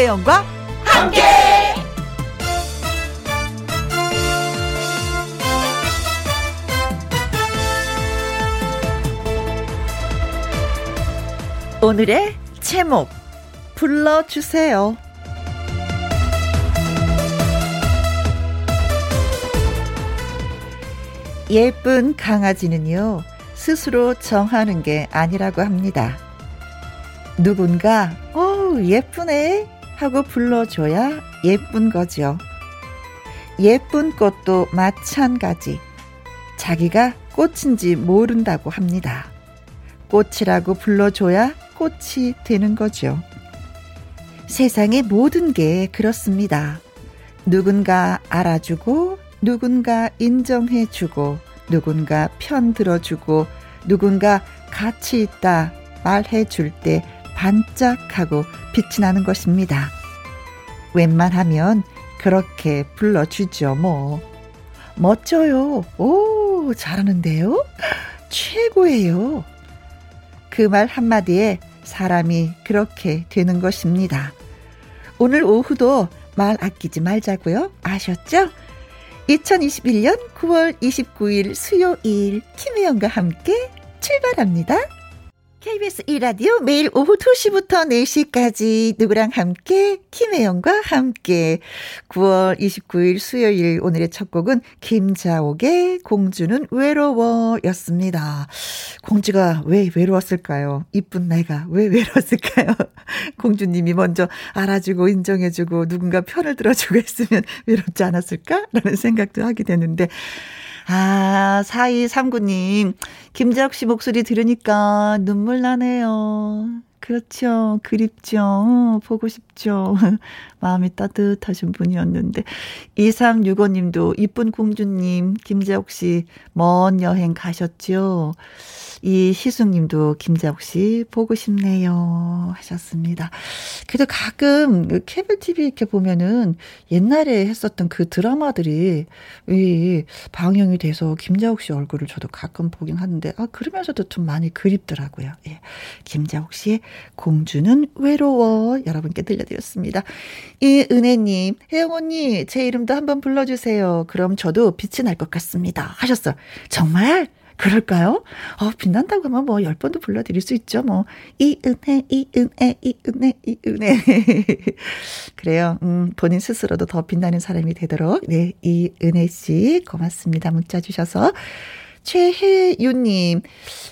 김혜영과 함께. 오늘의 제목 불러주세요. 예쁜 강아지는요, 스스로 정하는 게 아니라고 합니다. 누군가, 어 예쁘네 하고 불러줘야 예쁜 거죠. 예쁜 꽃도 마찬가지. 자기가 꽃인지 모른다고 합니다. 꽃이라고 불러줘야 꽃이 되는 거죠. 세상의 모든 게 그렇습니다. 누군가 알아주고 누군가 인정해주고 누군가 편 들어주고 누군가 가치 있다 말해줄 때 반짝하고 빛이 나는 것입니다. 웬만하면 그렇게 불러주죠, 뭐. 멋져요. 오, 잘하는데요? 최고예요. 그 말 한마디에 사람이 그렇게 되는 것입니다. 오늘 오후도 말 아끼지 말자고요. 아셨죠? 2021년 9월 29일 수요일 김혜영과 함께 출발합니다. KBS 1라디오 매일 오후 2시부터 4시까지 누구랑 함께 김혜영과 함께 9월 29일 수요일 오늘의 첫 곡은 김자옥의 공주는 외로워였습니다. 공주가 왜 외로웠을까요? 이쁜 내가 왜 외로웠을까요? 공주님이 먼저 알아주고 인정해주고 누군가 편을 들어주고 했으면 외롭지 않았을까? 라는 생각도 하게 되는데 아, 4239님. 김재혁 씨 목소리 들으니까 눈물 나네요. 그렇죠. 그립죠. 보고 싶 죠. 마음이 따뜻하신 분이었는데. 2365님도 이쁜 공주님, 김재혁 씨, 먼 여행 가셨죠. 이 희숙님도 김자옥 씨 보고 싶네요 하셨습니다. 그래도 가끔 그 케이블 TV 이렇게 보면은 옛날에 했었던 그 드라마들이 이 방영이 돼서 김자옥 씨 얼굴을 저도 가끔 보긴 하는데 아 그러면서도 좀 많이 그립더라고요. 예. 김자옥 씨의 공주는 외로워 여러분께 들려드 렸습니다. 이 은혜님 혜영 언니 제 이름도 한번 불러주세요. 그럼 저도 빛이 날 것 같습니다 하셨어. 정말 그럴까요? 어, 빛난다고 하면 뭐, 열 번도 불러드릴 수 있죠. 뭐, 이은혜, 이은혜, 이은혜, 이은혜. 그래요. 음, 본인 스스로도 더 빛나는 사람이 되도록, 네, 이은혜 씨, 고맙습니다. 문자 주셔서. 최혜윤님,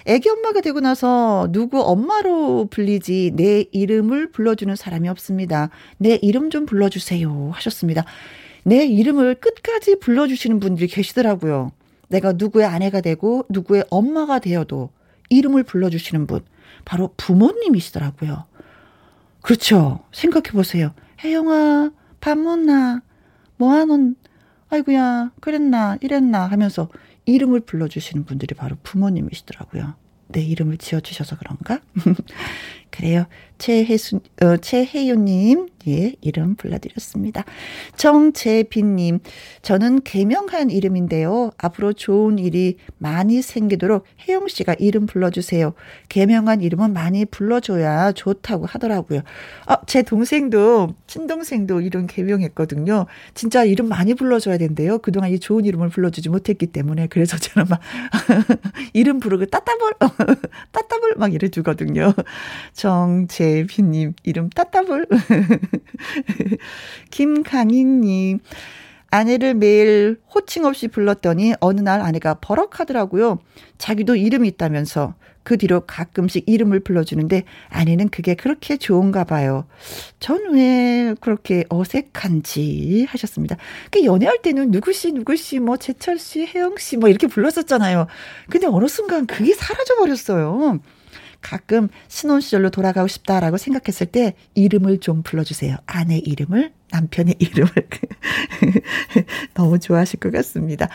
애기 엄마가 되고 나서 누구 엄마로 불리지 내 이름을 불러주는 사람이 없습니다. 내 이름 좀 불러주세요. 하셨습니다. 내 이름을 끝까지 불러주시는 분들이 계시더라고요. 내가 누구의 아내가 되고 누구의 엄마가 되어도 이름을 불러주시는 분, 바로 부모님이시더라고요. 그렇죠. 생각해 보세요. 혜영아, 밥 먹나? 뭐하는, 아이구야, 그랬나, 이랬나 하면서 이름을 불러주시는 분들이 바로 부모님이시더라고요. 내 이름을 지어주셔서 그런가? 그래요. 최혜수, 어, 최혜윤님, 예, 이름 불러드렸습니다. 정재빈님, 저는 개명한 이름인데요. 앞으로 좋은 일이 많이 생기도록 혜영 씨가 이름 불러주세요. 개명한 이름은 많이 불러줘야 좋다고 하더라고요. 아, 제 동생도, 친동생도 이름 개명했거든요. 진짜 이름 많이 불러줘야 된대요. 그동안 이 좋은 이름을 불러주지 못했기 때문에. 그래서 저는 막, 이름 부르고 따따블, 따따블 막 이래 주거든요. 정재 빈님, 이름 따따블. 김강희님, 아내를 매일 호칭 없이 불렀더니 어느 날 아내가 버럭하더라고요. 자기도 이름이 있다면서 그 뒤로 가끔씩 이름을 불러주는데 아내는 그게 그렇게 좋은가 봐요. 전 왜 그렇게 어색한지 하셨습니다. 그 연애할 때는 누구씨 누구씨 뭐 재철씨 혜영 씨 뭐 이렇게 불렀었잖아요. 근데 어느 순간 그게 사라져 버렸어요. 가끔 신혼 시절로 돌아가고 싶다라고 생각했을 때 이름을 좀 불러주세요. 아내 이름을, 남편의 이름을. 너무 좋아하실 것 같습니다.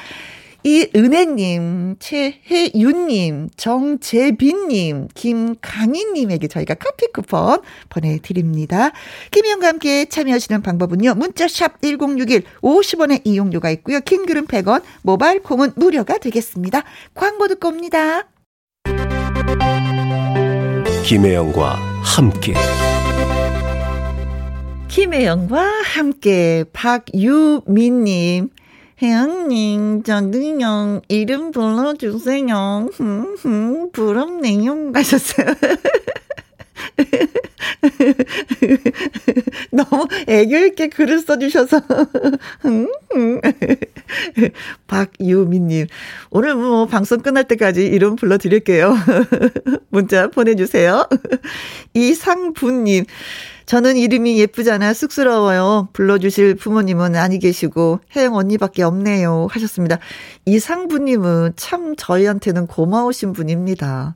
이은혜님, 최혜윤님, 정재빈님, 김강희님에게 저희가 커피 쿠폰 보내드립니다. 김희영과 함께 참여하시는 방법은요. 문자샵 1061 50원의 이용료가 있고요. 킹글은 100원, 모바일 콩은 무료가 되겠습니다. 광고 듣고 옵니다. 김혜영과 함께 김혜영과 함께 박유민님. 혜영님, 저는요, 이름 불러주세요. 부럽네요. 가셨어요. 너무 애교 있게 글을 써주셔서. 박유미님, 오늘 뭐 방송 끝날 때까지 이름 불러드릴게요. 문자 보내주세요. 이상부님, 저는 이름이 예쁘잖아 쑥스러워요. 불러주실 부모님은 아니 계시고 혜영 언니밖에 없네요. 하셨습니다. 이상부님은 참 저희한테는 고마우신 분입니다.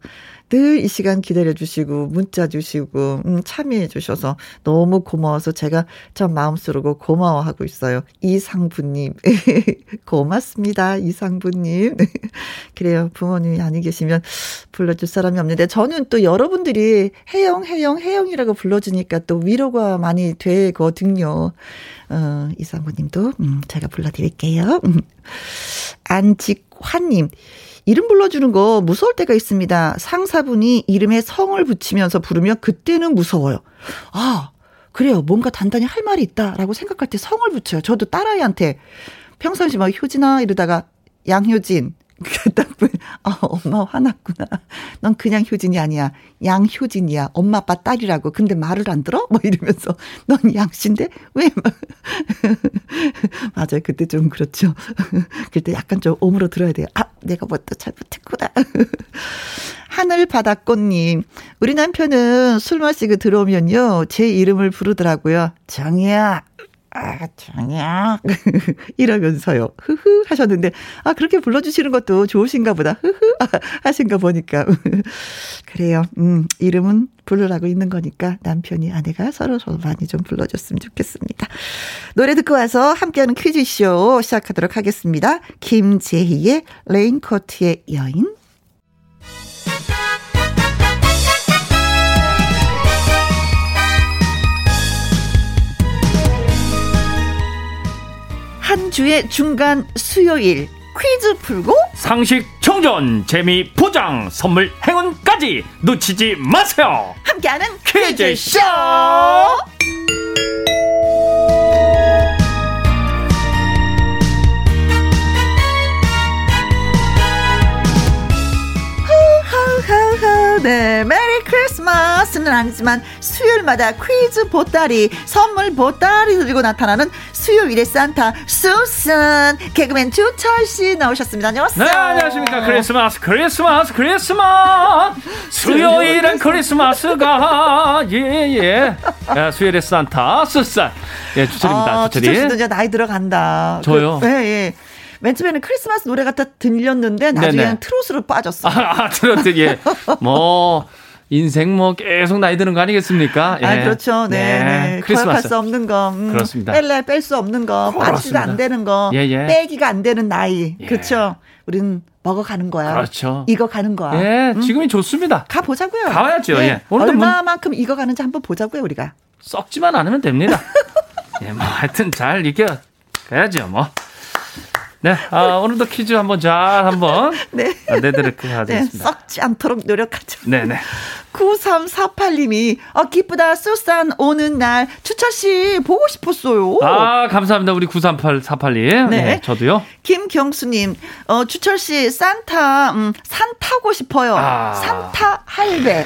늘 이 시간 기다려 주시고, 문자 주시고, 음, 참여해 주셔서 너무 고마워서 제가 참 마음속으로 고마워하고 있어요. 이상부님. 고맙습니다. 이상부님. 그래요. 부모님이 아니 계시면 불러줄 사람이 없는데, 저는 또 여러분들이 혜영, 혜영, 혜영이라고 불러주니까 또 위로가 많이 되거든요. 어, 이상부님도, 음, 제가 불러드릴게요. 음. 안직환님. 이름 불러주는 거 무서울 때가 있습니다. 상사분이 이름에 성을 붙이면서 부르면 그때는 무서워요. 아, 그래요. 뭔가 단단히 할 말이 있다라고 생각할 때 성을 붙여요. 저도 딸아이한테 평상시 막 효진아 이러다가 양효진, 딱, 아, 엄마 화났구나. 넌 그냥 효진이 아니야. 양효진이야. 엄마 아빠 딸이라고. 근데 말을 안 들어? 뭐 이러면서. 넌 양씨인데? 왜? 맞아요. 그때 좀 그렇죠. 그때 약간 좀 오므로 들어야 돼요. 아, 내가 뭐 또 잘못했구나. 하늘바다꽃님. 우리 남편은 술 마시고 들어오면요. 제 이름을 부르더라고요. 정이야. 아, 정이야. 이러면서요. 흐흐 하셨는데, 아, 그렇게 불러주시는 것도 좋으신가 보다. 흐흐 하신 거 보니까. 그래요. 음, 이름은 부르라고 있는 거니까 남편이 아내가 서로 서로 많이 좀 불러줬으면 좋겠습니다. 노래 듣고 와서 함께하는 퀴즈쇼 시작하도록 하겠습니다. 김재희의 레인코트의 여인. 한 주의 중간 수요일 퀴즈 풀고 상식 충전 재미 포장 선물 행운까지 놓치지 마세요. 함께하는 퀴즈쇼. 네, Merry Christmas는 아니지만 수요일마다 퀴즈 보따리, 선물 보따리 들고 나타나는 수요일의 산타 수슨 개그맨 주철 씨 나오셨습니다. 안녕하세요. 네, 안녕하십니까. 크리스마스, 크리스마스, 크리스마스. 수요일은 크리스마스가 예예. 예. 예, 수요일의 산타 수슨. 예, 주철입니다. 아, 주철이. 주철 씨도 이제 나이 들어간다. 저요. 그, 예, 예. 맨 처음에는 크리스마스 노래가 다 들렸는데 나중에는 네네. 트로트로 빠졌어. 아, 아 트로트 예. 뭐 인생 뭐 계속 나이 드는 거 아니겠습니까? 아, 예. 아, 그렇죠. 네. 네. 크리스마스. 수 없는 거. 음, 그렇습니다. 뺄래 뺄 수 없는 거. 빠지도 안 되는 거. 예, 예. 빼기가 안 되는 나이. 예. 그렇죠. 우리는 먹어가는 거야. 그렇죠. 익어가는 거야. 예, 음? 지금이 좋습니다. 가보자고요. 가야죠. 예. 예. 얼마만큼 문... 익어가는지 한번 보자고요, 우리가. 썩지만 않으면 됩니다. 예, 뭐 하여튼 잘 익혀 가야죠, 뭐. 네, 아, 오늘도 퀴즈 한번 잘 한번 네. 내드리도록 하겠습니다. 네, 썩지 않도록 노력하죠. 네네. 9348님이 아 기쁘다 쏘산 오는 날 추철 씨 보고 싶었어요. 아 감사합니다 우리 93848님. 네. 네 저도요. 김경수님 어 추철 씨 산타 음, 산 타고 싶어요. 아. 산타 할배.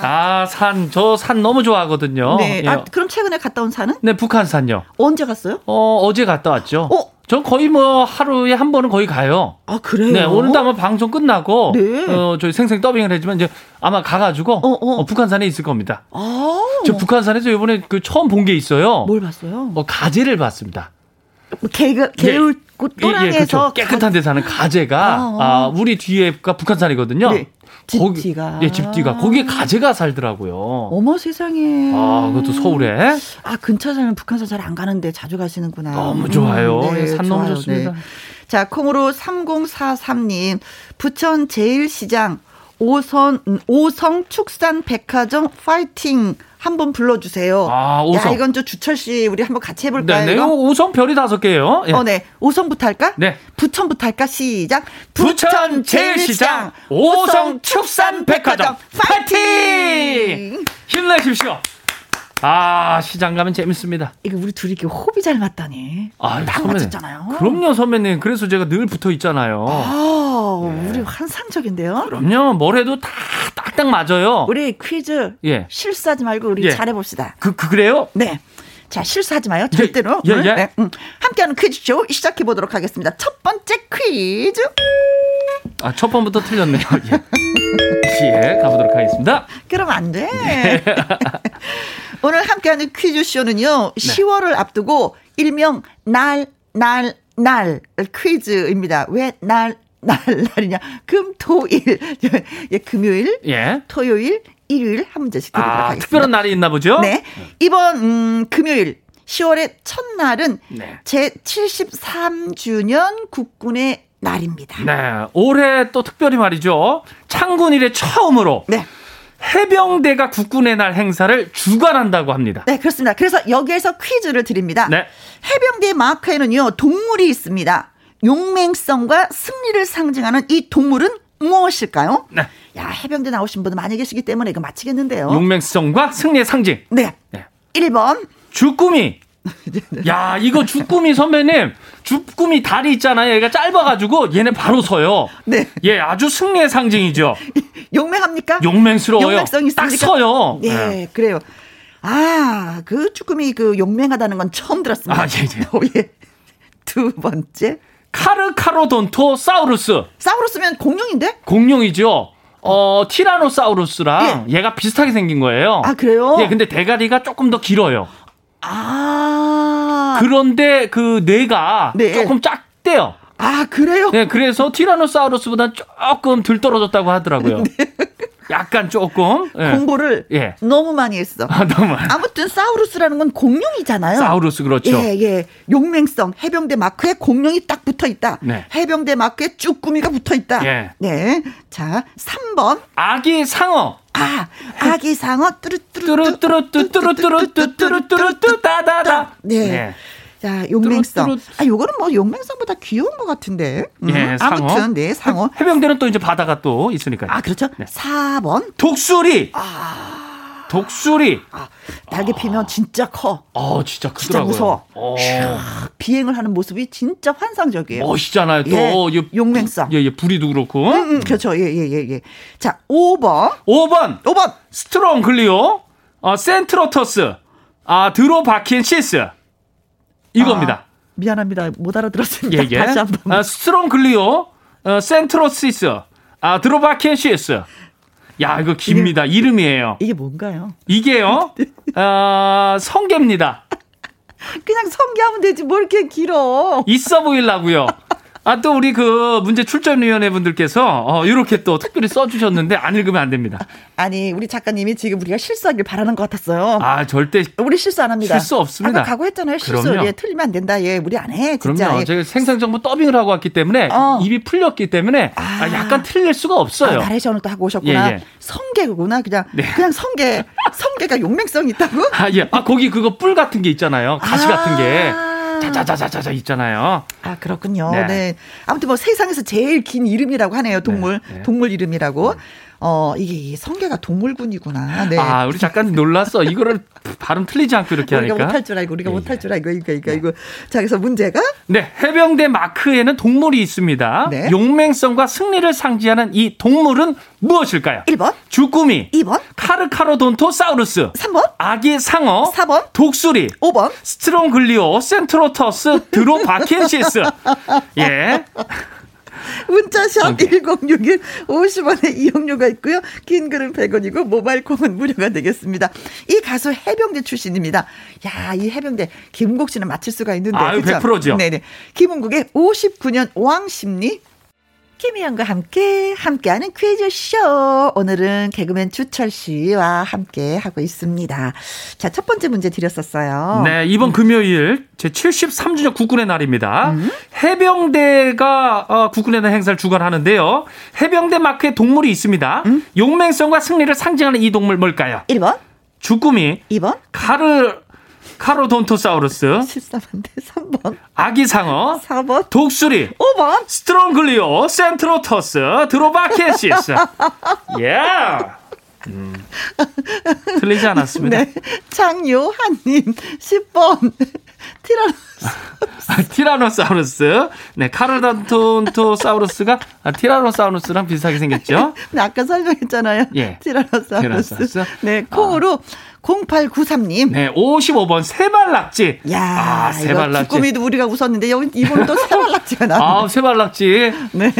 아산저산 너무 좋아하거든요. 네. 아, 예. 그럼 최근에 갔다 온 산은? 네 북한산요. 언제 갔어요? 어 어제 갔다 왔죠. 어 전 거의 뭐 하루에 한 번은 거의 가요. 아 그래요? 네 오늘도 아마 방송 끝나고 네. 어 저희 생생 더빙을 했지만 이제 아마 가가지고 어, 어. 어, 북한산에 있을 겁니다. 아. 저 북한산에서 이번에 그 처음 본 게 있어요. 뭘 봤어요? 뭐 가재를 봤습니다. 뭐 개그 개울 꽃 또랑에서 예, 예, 그렇죠. 깨끗한 데 사는 가재가 아, 아 우리 뒤에가 북한산이거든요. 네. 집뒤가. 예, 집뒤가. 거기에 가재가 살더라고요. 어머 세상에. 아, 그것도 서울에. 아, 근처 살면 북한산 잘 안 가는데 자주 가시는구나. 너무 좋아요. 음, 네, 산. 너무 좋습니다. 네. 자, 콩으로 3043님. 부천 제일시장 오선, 오성 축산 백화점 파이팅 한번 불러주세요. 아, 오성. 야, 이건 저 주철 씨, 우리 한번 같이 해볼까요? 네, 네. 오성 별이 다섯 개예요. 예. 어, 네. 오성부터 할까? 네. 부천부터 할까? 시작. 부천 제일시장 오성 축산 백화점 파이팅! 힘내십시오. 아, 시장 가면 재밌습니다. 이거 우리 둘이 이렇게 호흡이 잘 맞다니. 아, 딱 선배님. 맞췄잖아요. 그럼요, 선배님. 그래서 제가 늘 붙어 있잖아요. 아, 우리 환상적인데요. 그럼요, 뭘 해도 다 딱딱 맞아요. 우리 퀴즈 예. 실수하지 말고 우리 예. 잘해봅시다. 그, 그, 그래요? 네. 자, 실수하지 마요. 절대로. 예, 응? 예. 네, 응. 함께하는 퀴즈쇼 시작해 보도록 하겠습니다. 첫 번째 퀴즈. 아, 첫 번부터 틀렸네요. 예. 예, 가보도록 하겠습니다. 그럼 안 돼. 네. 오늘 함께하는 퀴즈쇼는요, 10월을 앞두고 일명 날, 날, 날 퀴즈입니다. 왜 날, 날, 날이냐. 금, 토, 일. 예, 금요일, 예. 토요일, 일요일 한 문제씩 드리도록 아, 하겠습니다. 특별한 날이 있나 보죠? 네. 이번, 음, 금요일, 10월의 첫날은 네. 제 73주년 국군의 날입니다. 네. 올해 또 특별히 말이죠. 창군 이래 처음으로 네. 해병대가 국군의 날 행사를 주관한다고 합니다. 네, 그렇습니다. 그래서 여기에서 퀴즈를 드립니다. 네. 해병대 마크에는요, 동물이 있습니다. 용맹성과 승리를 상징하는 이 동물은 무엇일까요? 네. 야, 해병대 나오신 분들 많이 계시기 때문에 이거 맞히겠는데요. 용맹성과 승리의 상징. 네. 네. 1번. 주꾸미. 야, 이거 주꾸미 선배님. 주꾸미 다리 있잖아요. 얘가 짧아가지고 얘네 바로 서요. 네. 예, 아주 승리의 상징이죠. 용맹합니까? 용맹스러워요. 용맹성 있습니까? 딱 서요. 네, 예. 그래요. 아, 그 쭈꾸미 그 용맹하다는 건 처음 들었습니다. 아, 예, 예. 어, 예. 두 번째. 카르카로돈토 사우루스. 사우루스면 공룡인데? 공룡이죠. 어, 티라노사우루스랑 얘가 비슷하게 생긴 거예요. 아, 그래요? 예, 근데 대가리가 조금 더 길어요. 아. 그런데 그 뇌가 네. 조금 작대요. 아, 그래요? 네, 그래서 티라노사우루스보다 조금 덜 떨어졌다고 하더라고요. 약간 조금. 예. 공부를 예. 너무 많이 했어. 아, 너무. 아무튼 사우루스라는 건 공룡이잖아요. 사우루스 그렇죠. 예, 예. 용맹성 해병대 마크에 공룡이 딱 붙어 있다. 네. 해병대 마크에 쭈꾸미가 붙어 있다. 예. 네. 자, 3번. 아기 상어. 아, 아기 상어 뚜루뚜루 뚜루뚜루뚜뚜루뚜루뚜루뚜루뚜 따다다. 네. 자, 용맹성. 뚜루 뚜루. 아, 요거는 뭐 용맹성보다 귀여운 것 같은데. 음, 예, 상어. 아무튼 네, 상어. 해병대는 또 이제 바다가 또 있으니까요. 아, 그렇죠. 네. 4번. 독수리. 독수리. 아, 날개 피면 진짜 커. 어, 진짜 진짜 크더라고요. 무서워. 어, 비행을 하는 모습이 진짜 환상적이에요. 멋있잖아요. 또 예, 이- 용맹성. 예, 예, 부리도 그렇고. 음, 음, 그렇죠. 예, 예, 예, 예. 자, 5번. 5번. 5번. Strongylo. 어, centrotus. 아, droebachiensis. 이겁니다. 아, 미안합니다. 못 알아들었습니다. 예, 예. 다시 한 번. 아, Strongylo. 어, centrotus. 아, droebachiensis. 야, 이거 깁니다. 이름이에요. 이게 뭔가요? 이게요. 어, 성게입니다. 그냥 성게 하면 되지 뭘 이렇게 길어. 있어 보이려고요. 아, 또 우리 그 문제 출전위원회 분들께서 어, 이렇게 또 특별히 써주셨는데 안 읽으면 안 됩니다. 아니 우리 작가님이 지금 우리가 실수하길 바라는 것 같았어요. 아, 절대. 우리 실수 안 합니다. 실수 없습니다. 아까 각오했잖아요. 실수. 그럼요. 예, 틀리면 안 된다. 예, 우리 안 해. 진짜. 그럼요. 예. 제가 생생정보 더빙을 하고 왔기 때문에 어. 입이 풀렸기 때문에 아, 아. 약간 틀릴 수가 아, 없어요. 나레이션을 또 하고 오셨구나. 예, 예. 성게구나. 그냥 네. 그냥 성게. 성게가 용맹성이 있다고? 아, 예. 아, 거기 그거 뿔 같은 게 있잖아요. 가시 같은 게. 아. 자자자자자자 있잖아요. 아, 그렇군요. 네. 네. 아무튼 뭐 세상에서 제일 긴 이름이라고 하네요. 동물. 네, 네. 동물 이름이라고. 어, 이게 이 성게가 동물군이구나. 네. 아, 우리 작가님 놀랐어. 이거를 발음 틀리지 않고 이렇게 우리가 하니까. 못할 줄 알고 우리가 예, 못할 예. 줄 알고 이거 이거 이거. 자, 그래서 문제가 네, 해병대 마크에는 동물이 있습니다. 네. 용맹성과 승리를 상징하는 이 동물은 무엇일까요? 1번, 주꾸미, 2번, 카르카로돈토사우루스, 3번, 아기 상어, 4번, 독수리, 5번. Strongylo, centrotus, droebachiensis. 예. 문자샵 오케이. 1061 50원의 이용료가 있고요. 긴 글은 100원이고 모바일 콩은 무료가 되겠습니다. 이 가수 해병대 출신입니다. 야, 이 해병대 김국 씨는 맞힐 수가 있는데. 아유, 그죠? 100% 죠. 네네. 김은국의 59년 왕심리 김희영과 함께 함께하는 퀴즈쇼. 오늘은 개그맨 주철 씨와 함께 하고 있습니다. 자, 첫 번째 문제 드렸었어요. 네, 이번 금요일 제 73주년 국군의 날입니다. 음? 해병대가 어, 국군의 날 행사를 주관하는데요. 해병대 마크에 동물이 있습니다. 음? 용맹성과 승리를 상징하는 이 동물 뭘까요? 1번, 주꾸미, 2번, 카르 카로돈토사우루스, 13번대 3번, 아기 상어, 4번, 독수리, 5번. Strongylo, centrotus, droebachiensis. 예. 음, 틀리지 않았습니다. 네. 장요한님 10번 티라노사우루스. 아, 티라노사우루스. 네, 카르단톤토사우루스가 아, 티라노사우루스랑 비슷하게 생겼죠? 네, 아까 설명했잖아요. 예. 티라노사우루스. 티라노사우루스. 네, 콩으로 아. 0893님. 네, 55번 세발낙지. 야, 아, 세발낙지. 꾸미도 우리가 웃었는데 여기 이번은 또 세발낙지가 나왔네. 아, 세발낙지. 네.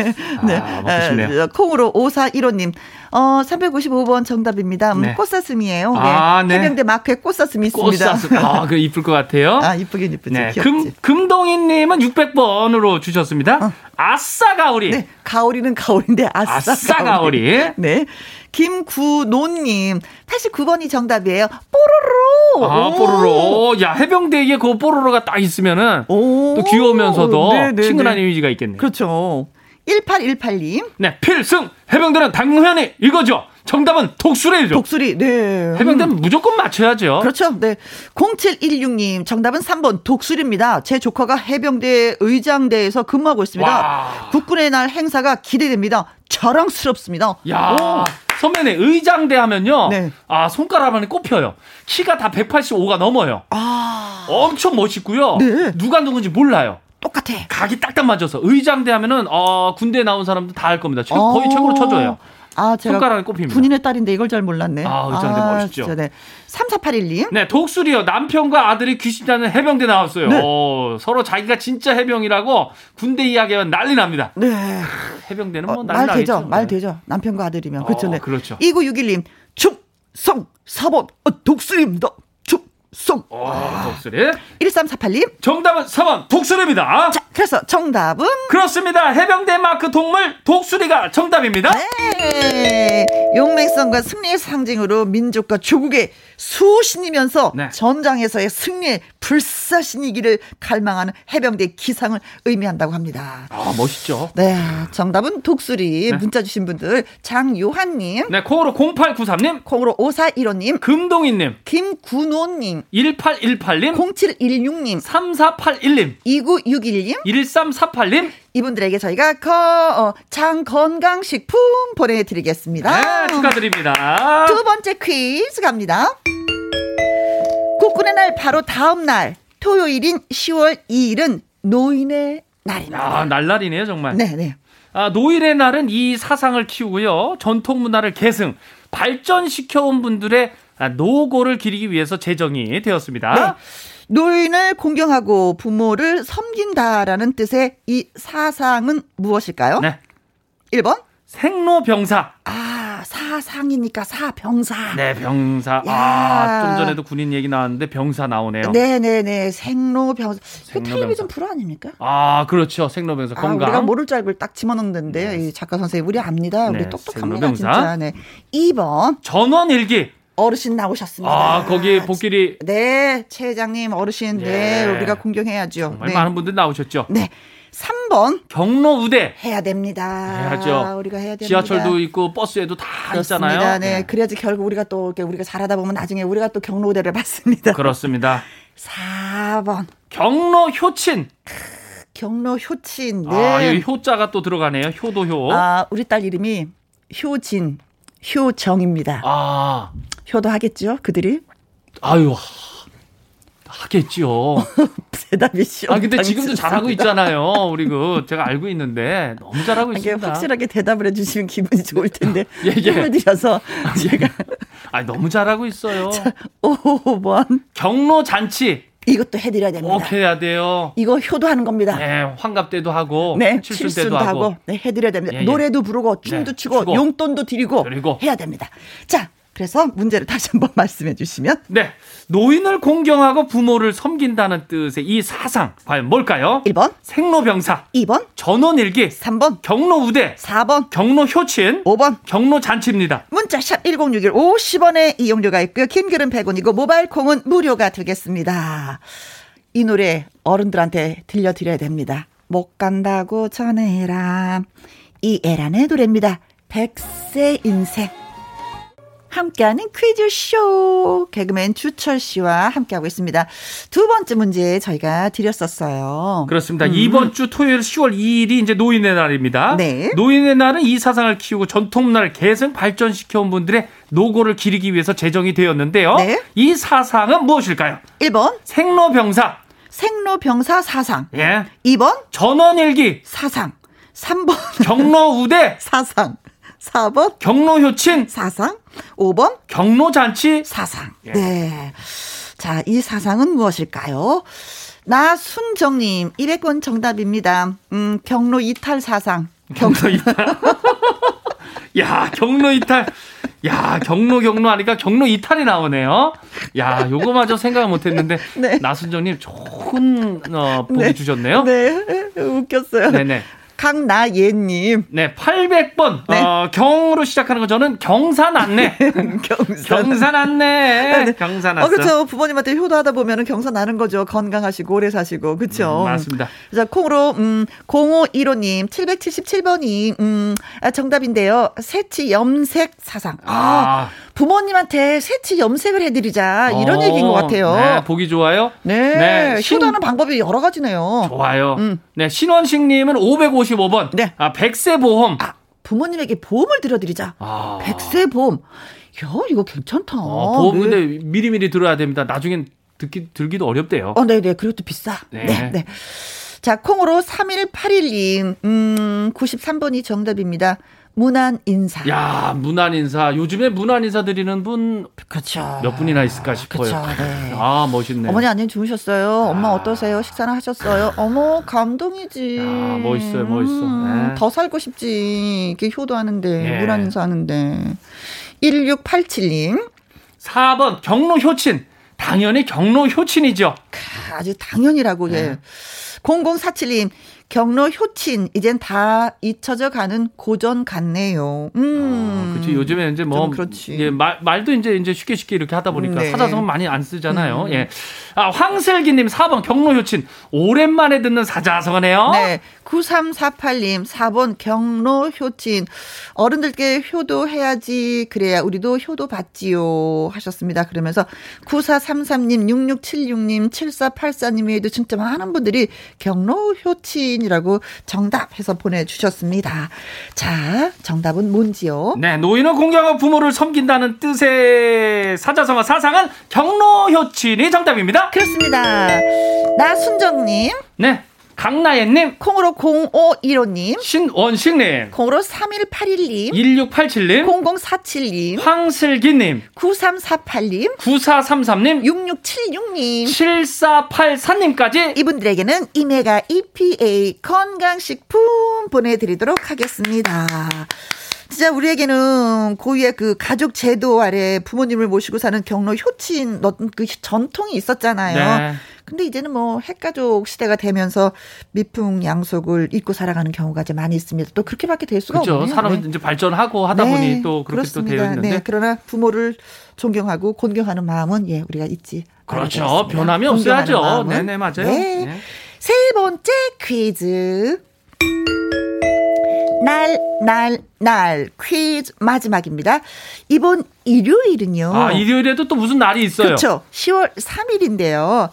네. 아, 먹고 싶네요. 콩으로 5415님. 어, 355번 정답입니다. 음, 네. 꽃사슴이에요. 네. 아, 네. 해병대 마크에 꽃사슴이 있습니다. 꽃사슴. 아, 그 이쁠 것 같아요. 아, 이쁘긴 이쁘지. 네. 금, 금동희님은 600번으로 주셨습니다. 어. 아싸 가오리. 네. 가오리는 가오리인데 아싸, 아싸 가오리. 가오리. 네. 김구노님 89번이 정답이에요. 뽀로로. 아 뽀로로. 야 해병대에 그 뽀로로가 딱 있으면은 또 귀여우면서도 네네네. 네, 친근한 네. 이미지가 있겠네요. 그렇죠. 1818님. 네 필승 해병대는 당연히 이거죠. 정답은 독수리죠. 독수리, 네. 해병대는 음. 무조건 맞춰야죠. 그렇죠. 네. 0716님, 정답은 3번 독수리입니다. 제 조카가 해병대 의장대에서 근무하고 있습니다. 와. 국군의 날 행사가 기대됩니다. 자랑스럽습니다. 야. 오. 선배님 의장대 하면요. 네. 아, 손가락 안에 꼽혀요. 키가 다 185가 넘어요. 아. 엄청 멋있고요. 네. 누가 누군지 몰라요. 똑같아. 각이 딱딱 맞아서 의장대 하면은 어, 군대 나온 사람들 다 할 겁니다. 지금 거의 어. 최고로 쳐줘요. 아, 제가 손가락에 꼽힙니다. 군인의 딸인데 이걸 잘 몰랐네. 아, 의장대 아, 멋있죠. 진짜, 네. 3481님. 네, 독수리요. 남편과 아들이 귀신자는 해병대 나왔어요. 네. 오, 서로 자기가 진짜 해병이라고 군대 이야기하면 난리 납니다. 네. 해병대는 뭐 어, 난리 말 나겠죠. 되죠. 말 되죠. 남편과 아들이면. 그렇죠. 어, 네. 그렇죠. 2961님. 축성 4번 어, 독수리입니다. 쏙. 오, 독수리. 1348님. 정답은 4번 독수리입니다. 자, 그래서 정답은? 그렇습니다. 해병대 마크 동물 독수리가 정답입니다. 네. 용맹성과 승리의 상징으로 민족과 조국의 수신이면서 네. 전장에서의 승리의 불사신이기를 갈망하는 해병대 기상을 의미한다고 합니다. 아, 멋있죠. 네. 정답은 독수리. 네. 문자 주신 분들 장요한님. 네. 콩으로 0893님. 콩으로 5415님. 금동희님. 김군호님. 1818님. 0716님. 3481님. 2961님. 1348님. 이분들에게 저희가 거, 어, 장 건강식품 보내드리겠습니다. 네, 축하드립니다. 두 번째 퀴즈 갑니다. 국군의 날 바로 다음 날 토요일인 10월 2일은 노인의 날입니다. 아, 날날이네요, 정말. 네, 네. 아, 노인의 날은 이 사상을 키우고요. 전통 문화를 계승, 발전시켜온 분들의 노고를 기리기 위해서 제정이 되었습니다. 네. 노인을 공경하고 부모를 섬긴다라는 뜻의 이 사상은 무엇일까요? 네. 1번 생로병사. 아, 사상이니까 사병사. 네, 병사. 야. 아, 좀 전에도 군인 얘기 나왔는데 병사 나오네요. 네네네. 생로병사. 생로병사. 텔레비전 프로 아닙니까? 아, 그렇죠. 생로병사. 아, 건강. 우리가 모를 줄 알고 딱 집어넣는데, 네. 이 작가 선생님, 우리 압니다. 우리 네, 똑똑합니다. 생로병사. 진짜. 네. 2번. 전원일기. 어르신 나오셨습니다. 아, 거기 복길이. 네, 최 회장님 어르신. 네, 네 우리가 공경해야죠. 정말 네. 많은 분들 나오셨죠. 네. 3번 경로 우대 해야 됩니다. 해야죠. 우리가 해야 됩니다. 지하철도 있고 버스에도 다 그렇습니다. 있잖아요. 네. 네. 그래야지 결국 우리가 또 우리가 잘하다 보면 나중에 우리가 또 경로 우대를 받습니다. 그렇습니다. 4번 경로 효친 경로 효친. 네. 아, 효자가 또 들어가네요. 효도 효. 아, 우리 딸 이름이 효진, 효정입니다. 아. 효도 하겠죠, 그들이? 아유, 하겠죠. 대답이 쉬워. 아, 근데 지금도 잘하고 있잖아요. 우리 그, 제가 알고 있는데, 너무 잘하고 있습니다. 확실하게 대답을 해주시면 기분이 좋을 텐데. 예, 예. 힘을 드셔서, 제가. 아, 너무 잘하고 있어요. 자, 5번. 경로 잔치. 이것도 해드려야 됩니다. 꼭 해야 돼요. 이거 효도하는 겁니다. 네, 환갑 때도 하고, 네, 칠순, 칠순 때도 하고. 하고. 네, 해드려야 됩니다. 예, 예. 노래도 부르고, 춤도 네, 추고, 추고, 용돈도 드리고, 그리고. 해야 됩니다. 자, 그래서 문제를 다시 한번 말씀해 주시면. 네. 노인을 공경하고 부모를 섬긴다는 뜻의 이 사상, 과연 뭘까요? 1번. 생로병사. 2번. 전원일기. 3번. 경로우대. 4번. 경로효친. 5번. 경로잔치입니다. 문자샵 1061 50원의 이용료가 있고요. 킹글은 100원이고 모바일 콩은 무료가 되겠습니다. 이 노래 어른들한테 들려드려야 됩니다. 못 간다고 전해라. 이 에란의 노래입니다. 백세 인생. 함께하는 퀴즈쇼 개그맨 주철 씨와 함께하고 있습니다. 두 번째 문제 저희가 드렸었어요. 그렇습니다. 음. 이번 주 토요일 10월 2일이 이제 노인의 날입니다. 네. 노인의 날은 이 사상을 키우고 전통 문화를 계승 발전시켜온 분들의 노고를 기리기 위해서 제정이 되었는데요. 네. 이 사상은 무엇일까요? 1번 생로병사. 생로병사 사상. 예. 2번 전원일기 사상. 3번 경로우대 사상. 4번 경로 효친 사상. 5번 경로 잔치 사상. 예. 네. 자, 이 사상은 무엇일까요? 나순정님, 1회권 정답입니다. 음, 경로 이탈 사상. 경로 이탈. 야, 경로 이탈. 야, 경로 경로 하니까 경로 이탈이 나오네요. 야, 요거마저 생각을 못 했는데 네. 나순정님 좋은 어, 보기 네. 주셨네요. 네. 웃겼어요. 네네. 강나예님. 네, 800번. 네. 어, 경으로 시작하는 거 저는 경산 안내. 경산. 경산 안내. 네, 네. 경산 안내. 어, 그렇죠. 부모님한테 효도하다 보면은 경산 나는 거죠. 건강하시고 오래 사시고. 그렇죠. 음, 맞습니다. 자, 콩으로 음 0515님 777번이 음 아, 정답인데요. 새치 염색 사상. 아. 아. 부모님한테 새치 염색을 해드리자 이런 오, 어, 얘기인 것 같아요. 네, 보기 좋아요. 네, 네 효도하는 방법이 여러 가지네요. 좋아요. 음. 네, 신원식님은 555번. 네, 아 백세 보험. 아, 부모님에게 보험을 들어드리자. 아. 백세 보험. 야, 이거 괜찮다. 어, 보험 네. 근데 미리미리 들어야 됩니다. 나중엔 듣기 들기도 어렵대요. 어, 네, 네, 그리고 비싸. 네, 네. 네. 자, 콩으로 3181님, 음, 93번이 정답입니다. 문안 인사. 야, 문안 인사. 요즘에 문안 인사 드리는 분. 그렇죠. 몇 분이나 있을까 싶어요. 그쵸, 네. 아, 멋있네. 어머니 안녕 주무셨어요? 엄마 아. 어떠세요? 식사는 하셨어요? 어머, 감동이지. 아, 멋있어요, 멋있어. 음, 네. 더 살고 싶지. 이렇게 효도하는데, 네. 문안 인사 하는데. 1687님. 4번, 경로 효친. 당연히 경로 효친이죠. 아주 당연이라고, 예. 네. 0047님. 경로 효친 이젠 다 잊혀져 가는 고전 같네요. 음. 아, 그렇지. 요즘에 이제 뭐 그렇지. 예, 말 말도 이제 이제 쉽게 쉽게 이렇게 하다 보니까 네. 사자성어 많이 안 쓰잖아요. 음. 예. 아, 황슬기 님 4번 경로 효친 오랜만에 듣는 사자성어네요. 네. 9348님 4번 경로 효친 어른들께 효도해야지 그래야 우리도 효도 받지요 하셨습니다. 그러면서 9433님 6676님 7484님에도 진짜 많은 분들이 경로 효친 노인이라고 정답해서 보내주셨습니다. 자, 정답은 뭔지요? 네, 노인은 공경한 부모를 섬긴다는 뜻의 사자성어 사상은 경로 효친이 정답입니다. 그렇습니다. 나순정님. 네. 강나연님, 콩으로 0515님, 신원식님, 콩으로 3181님, 1687님, 0047님, 황슬기님, 9348님, 9433님, 6676님, 7484님까지 이분들에게는 이메가 EPA 건강식품 보내드리도록 하겠습니다. 진짜 우리에게는 고유의 그 가족 제도 아래 부모님을 모시고 사는 경로 효친 그 전통이 있었잖아요. 네. 근데 이제는 뭐 핵가족 시대가 되면서 미풍 양속을 입고 살아가는 경우가 이제 많이 있습니다. 또 그렇게밖에 될 수가 그렇죠. 없네요. 사람이 네. 이제 발전하고 하다 네. 보니 또 그렇게 그렇습니다. 또 되어 있는데. 네. 그러나 부모를 존경하고 곤경하는 마음은 예 우리가 있지. 그렇죠. 변함이 없어야죠. 네네 맞아요. 네. 네. 세 번째 퀴즈. 날, 날, 날 퀴즈 마지막입니다. 이번 일요일은요. 아, 일요일에도 또 무슨 날이 있어요? 그렇죠. 10월 3일인데요.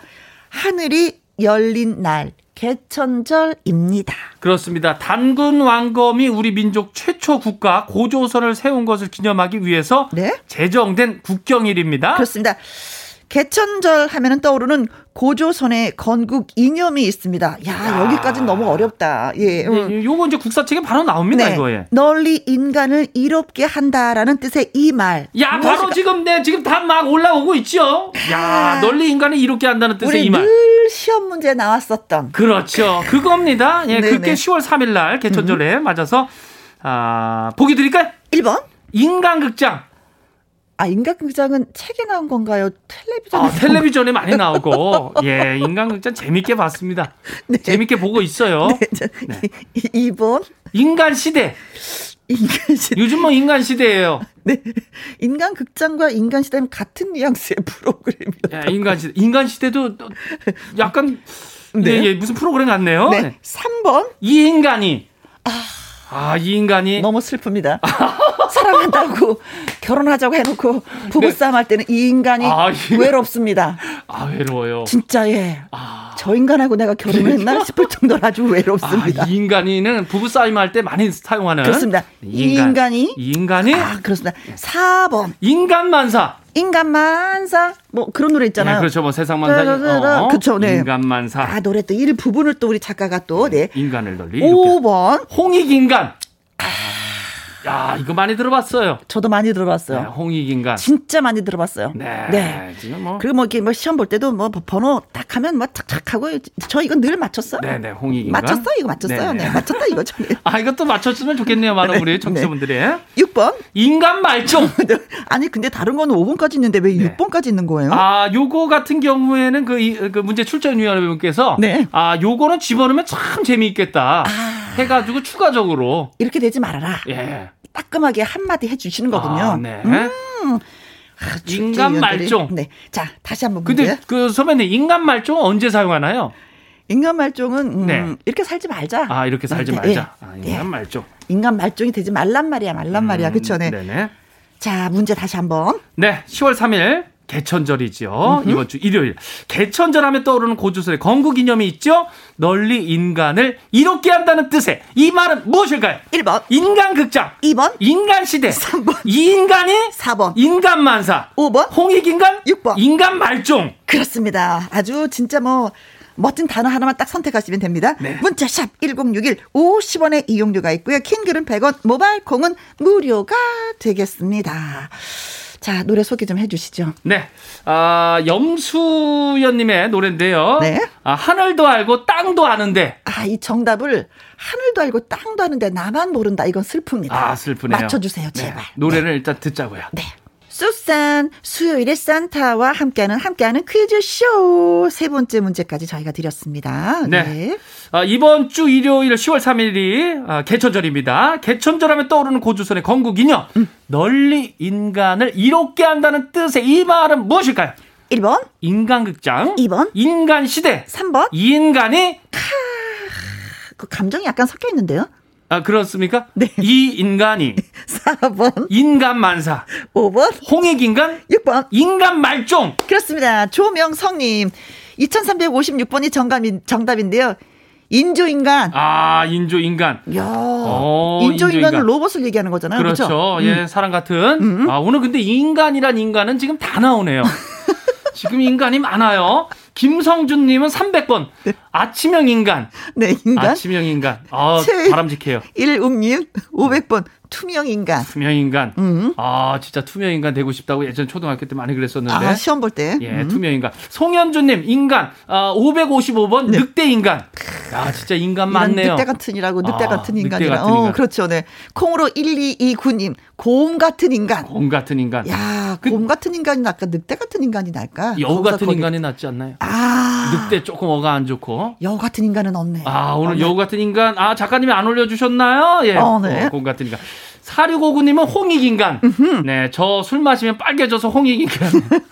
하늘이 열린 날. 개천절입니다. 그렇습니다. 단군 왕검이 우리 민족 최초 국가 고조선을 세운 것을 기념하기 위해서 네? 제정된 국경일입니다. 그렇습니다. 개천절 하면은 떠오르는 고조선의 건국 이념이 있습니다. 야, 야. 여기까지는 너무 어렵다. 예. 음. 예, 요거 이제 국사책에 바로 나옵니다, 네. 이거 예. 널리 인간을 이롭게 한다라는 뜻의 이 말. 야, 무엇일까? 바로 지금 네, 지금 다 막 올라오고 있죠. 야, 아. 널리 인간을 이롭게 한다는 뜻의 이 말. 늘 시험 문제 나왔었던. 그렇죠. 그겁니다. 예, 네네. 그게 10월 3일 날 개천절에 음. 맞아서 아, 보기 드릴까요? 1번. 인간극장. 아, 인간극장은 책에 나온 건가요? 텔레비전에? 아, 텔레비전에 많이 나오고, 예, 인간극장 재밌게 봤습니다. 네. 재밌게 보고 있어요. 네. 네. 2번. 인간 시대. 인간 시대. 요즘 뭐 인간 시대예요 네. 인간 극장과 인간 시대는 같은 뉘앙스의 프로그램이요. 예, 인간 시대. 인간 시대도 약간, 네. 예, 예, 무슨 프로그램 같네요. 네. 3번. 이 인간이. 아. 아, 이 인간이. 너무 슬픕니다. 사랑한다고 결혼하자고 해놓고 부부싸움 할 때는 이 인간이 아, 외롭습니다. 아, 외로워요. 진짜, 예. 아. 저 인간하고 내가 결혼했나 싶을 정도로 아주 외롭습니다. 아, 이 인간이는 부부싸움 할 때 많이 사용하는. 그렇습니다. 이 인간. 이 인간이? 아, 그렇습니다. 4번. 인간만사. 인간만사 뭐 그런 노래 있잖아요. 네, 그렇죠. 뭐 세상만사. 어, 그렇죠. 네. 인간만사. 아 노래 또 일 부분을 또 우리 작가가 또 네. 인간을 널리. 5번 홍익 인간. 아. 야, 이거 많이 들어봤어요. 저도 많이 들어봤어요. 네, 홍익인간. 진짜 많이 들어봤어요. 네. 네. 지금 뭐. 그리고 뭐 이렇게 뭐 시험 볼 때도 뭐 번호 딱 하면 뭐 탁탁 하고 저 이거 늘 맞췄어요. 네, 네. 홍익인간. 맞췄어 이거 맞췄어요. 네네. 네. 네, 맞췄다 이거 좀. 아, 이것도 맞췄으면 좋겠네요. 많은 네. 우리 청취자분들이. 네. 6번. 인간 말종. 아니, 근데 다른 거는 5번까지 있는데 왜 네. 6번까지 있는 거예요? 아, 요거 같은 경우에는 그, 그 문제 출전위원회분께서 네. 아, 요거는 집어넣으면 참 재미있겠다. 아. 해가지고 추가적으로 이렇게 되지 말아라. 예. 따끔하게 한마디 해주시는 거군요. 아, 네. 음. 아, 인간 말종. 네. 자, 다시 한번 문제. 근데 그 선배님 인간 말종 언제 사용하나요? 인간 말종은 음, 네. 이렇게 살지 말자. 아 이렇게 살지 네, 말자. 네. 아, 인간 네. 말종. 인간 말종이 되지 말란 말이야, 말란 음, 말이야, 그렇죠? 네. 네네. 자 문제 다시 한번. 네, 10월 3일 개천절이죠. 음흠. 이번 주 일요일. 개천절 하면 떠오르는 고주설의 건국 이념이 있죠. 널리 인간을 이롭게 한다는 뜻의 이 말은 무엇일까요? 1번. 인간극장. 2번. 인간시대. 3번. 인간이 4번. 인간만사. 5번. 홍익인간. 6번. 인간말종. 그렇습니다. 아주 진짜 뭐 멋진 단어 하나만 딱 선택하시면 됩니다. 네. 문자샵 1061 50원의 이용료가 있고요. 킹글은 100원, 모바일 콩은 무료가 되겠습니다. 자, 노래 소개 좀 해주시죠. 네. 아, 염수연님의 노래인데요. 네. 아, 하늘도 알고 땅도 아는데. 아, 이 정답을 하늘도 알고 땅도 아는데 나만 모른다. 이건 슬픕니다. 아, 슬프네요. 맞춰주세요, 제발. 네. 노래를 네. 일단 듣자고요. 네. 수산 수요일에 산타와 함께하는 함께하는 퀴즈쇼 세 번째 문제까지 저희가 드렸습니다. 네. 네. 아, 이번 주 일요일 10월 3일이 아, 개천절입니다. 개천절 하면 떠오르는 고주선의 건국이녀. 음. 널리 인간을 이롭게 한다는 뜻의 이 말은 무엇일까요? 1번 인간극장 2번 인간시대 3번 인간이 카... 그 감정이 약간 섞여 있는데요. 아, 그렇습니까? 네. 이 인간이 4번 인간 만사 5번 홍익 인간 6번 인간 말종 그렇습니다. 조명성 님 2356번이 정답인, 정답인데요. 인조인간. 아, 인조인간. 야 어, 인조인간은 로봇을 얘기하는 거잖아요. 그렇죠. 그렇죠? 예, 음. 사람 같은. 음. 아, 오늘 근데 인간이란 인간은 지금 다 나오네요. 지금 인간이 많아요. 김성준님은 300번. 네. 아침형 인간. 네, 인간. 아침형 인간. 아, 바람직해요. 1음님 500번. 투명 인간. 투명 인간. 음. 아, 진짜 투명 인간 되고 싶다고 예전 초등학교 때 많이 그랬었는데. 아, 시험 볼 때. 예, 음. 투명 인간. 송현주님, 인간. 아, 555번, 네. 늑대 인간. 야, 진짜 인간 많네요. 늑대 같은이라고, 늑대 아, 같은 인간이라. 늑대 같은 인간. 어, 그렇죠, 네. 콩으로 1229님, 곰 같은 인간. 곰 같은 인간. 야, 그, 곰 같은 인간이 날까, 늑대 같은 인간이 날까? 여우 같은 거기. 인간이 낫지 않나요? 아. 늑대 조금 어가 안 좋고. 여우 같은 인간은 없네. 아, 오늘 없네. 여우 같은 인간. 아, 작가님이 안 올려주셨나요? 예. 어, 네. 어, 곰 같은 인간. 4659님은 홍익인간. 네, 저 술 마시면 빨개져서 홍익인간.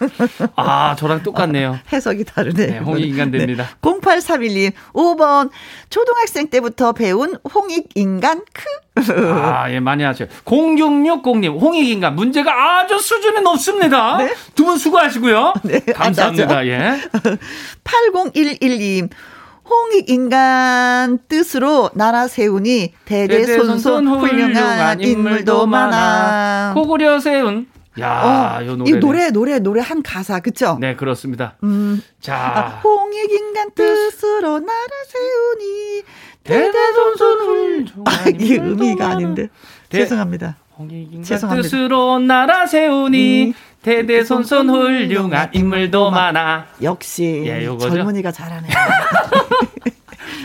아, 저랑 똑같네요. 해석이 다르네. 네, 홍익인간 됩니다. 네. 0831님, 5번. 초등학생 때부터 배운 홍익인간 크. 아, 예, 많이 하죠. 0660님, 홍익인간. 문제가 아주 수준이 높습니다. 네? 두분 수고하시고요. 네, 감사합니다. 예. 8011님, 홍익 인간 뜻으로 나라 세우니 대대손손 훌륭한 인물도 많아. 코구려 세운 야, 어, 이 노래 노래 노래 한 가사 그쵸? 네 그렇습니다. 음, 자, 아, 홍익 인간 뜻으로 나라 세우니 대대손손 훌륭한 아, 이게 의미가 아닌데 대, 죄송합니다. 홍익 인간 죄송합니다. 뜻으로 나라 세우니 음. 대대 손손 훌륭한 인물도 많아. 역시 예, 젊은이가 잘하네.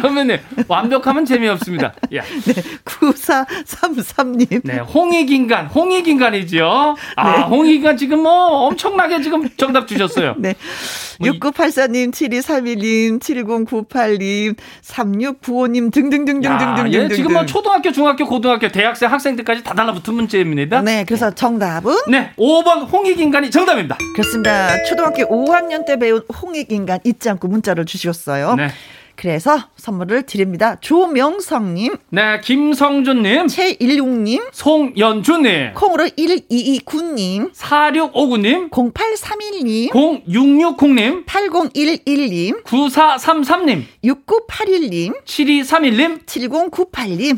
선배님 완벽하면 재미없습니다. 야. 네, 9433님. 네, 홍익인간, 홍익인간이죠. 아, 네. 홍익인간 지금 뭐 엄청나게 지금 정답 주셨어요. 네. 6984님, 7231님, 7098님, 3695님 등등등등등등. 예, 지금 뭐 초등학교, 중학교, 고등학교, 대학생, 학생들까지 다 달라붙은 문제입니다. 네, 그래서 정답은? 네, 5번 홍익인간이 정답입니다. 그렇습니다. 초등학교 5학년 때 배운 홍익인간 잊지 않고 문자를 주셨어요. 네. 그래서 선물을 드립니다. 조명성님. 네, 김성준님. 최일용님. 송연주님. 콩으로 1229님. 4659님. 0831님. 0660님. 8011님. 9433님. 6981님. 7231님. 7098님.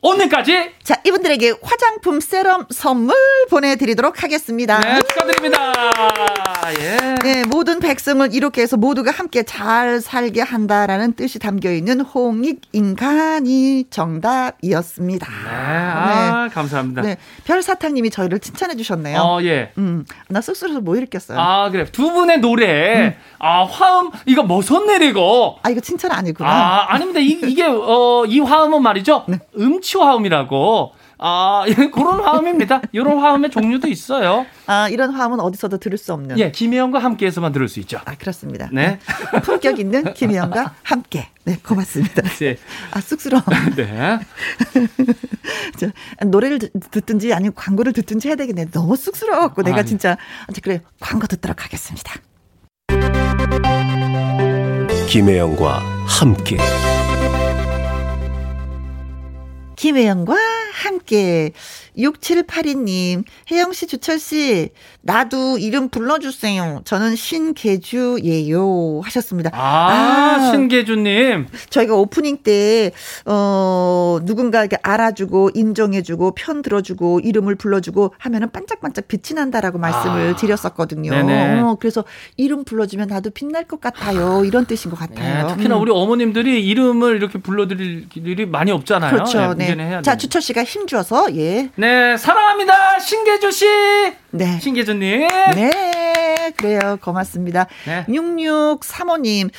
3695님까지. 자, 이분들에게 화장품 세럼 선물 보내드리도록 하겠습니다. 네, 축하드립니다. 예. 네, 모든 백성을 이렇게 해서 모두가 함께 잘 살게 한다라는 뜻이 담겨 있는 홍익 인간이 정답이었습니다. 네, 아, 네. 감사합니다. 네, 별사탕님이 저희를 칭찬해 주셨네요. 어, 예. 음, 나 쑥스러워서 뭐 읽겠어요. 아, 그래. 두 분의 노래, 음. 아, 화음, 이거 뭐선 내리고. 아, 이거 칭찬 아니구나. 아, 아닙니다. 이, 이게, 어, 이 화음은 말이죠. 네. 음치 화음이라고. 아, 예, 그런 화음입니다. 이런 화음의 종류도 있어요. 아, 이런 화음은 어디서도 들을 수 없는. 예, 김혜영과 함께해서만 들을 수 있죠. 아, 그렇습니다. 네. 네. 품격 있는 김혜영과 함께. 네, 고맙습니다. 네. 아, 쑥스러워. 네. 저, 노래를 듣든지 아니면 광고를 듣든지 해야 되겠네. 너무 쑥스러워갖고 내가 아, 진짜. 그래, 광고 듣도록 하겠습니다. 김혜영과 함께. 김혜영과 함께 6782님, 혜영씨, 주철씨, 나도 이름 불러주세요. 저는 신계주예요. 하셨습니다. 아, 아 신계주님. 저희가 오프닝 때, 어, 누군가 이렇게 알아주고, 인정해주고, 편 들어주고, 이름을 불러주고 하면은 반짝반짝 빛이 난다라고 말씀을 아, 드렸었거든요. 네네. 어, 그래서 이름 불러주면 나도 빛날 것 같아요. 이런 뜻인 것 같아요. 네, 특히나 음. 우리 어머님들이 이름을 이렇게 불러드릴 일이 많이 없잖아요. 그렇죠. 네. 네. 자, 주철씨가 힘줘서, 예. 네, 사랑합니다. 신계주 씨. 네. 신계주 님. 네, 그래요. 고맙습니다. 네. 6635님.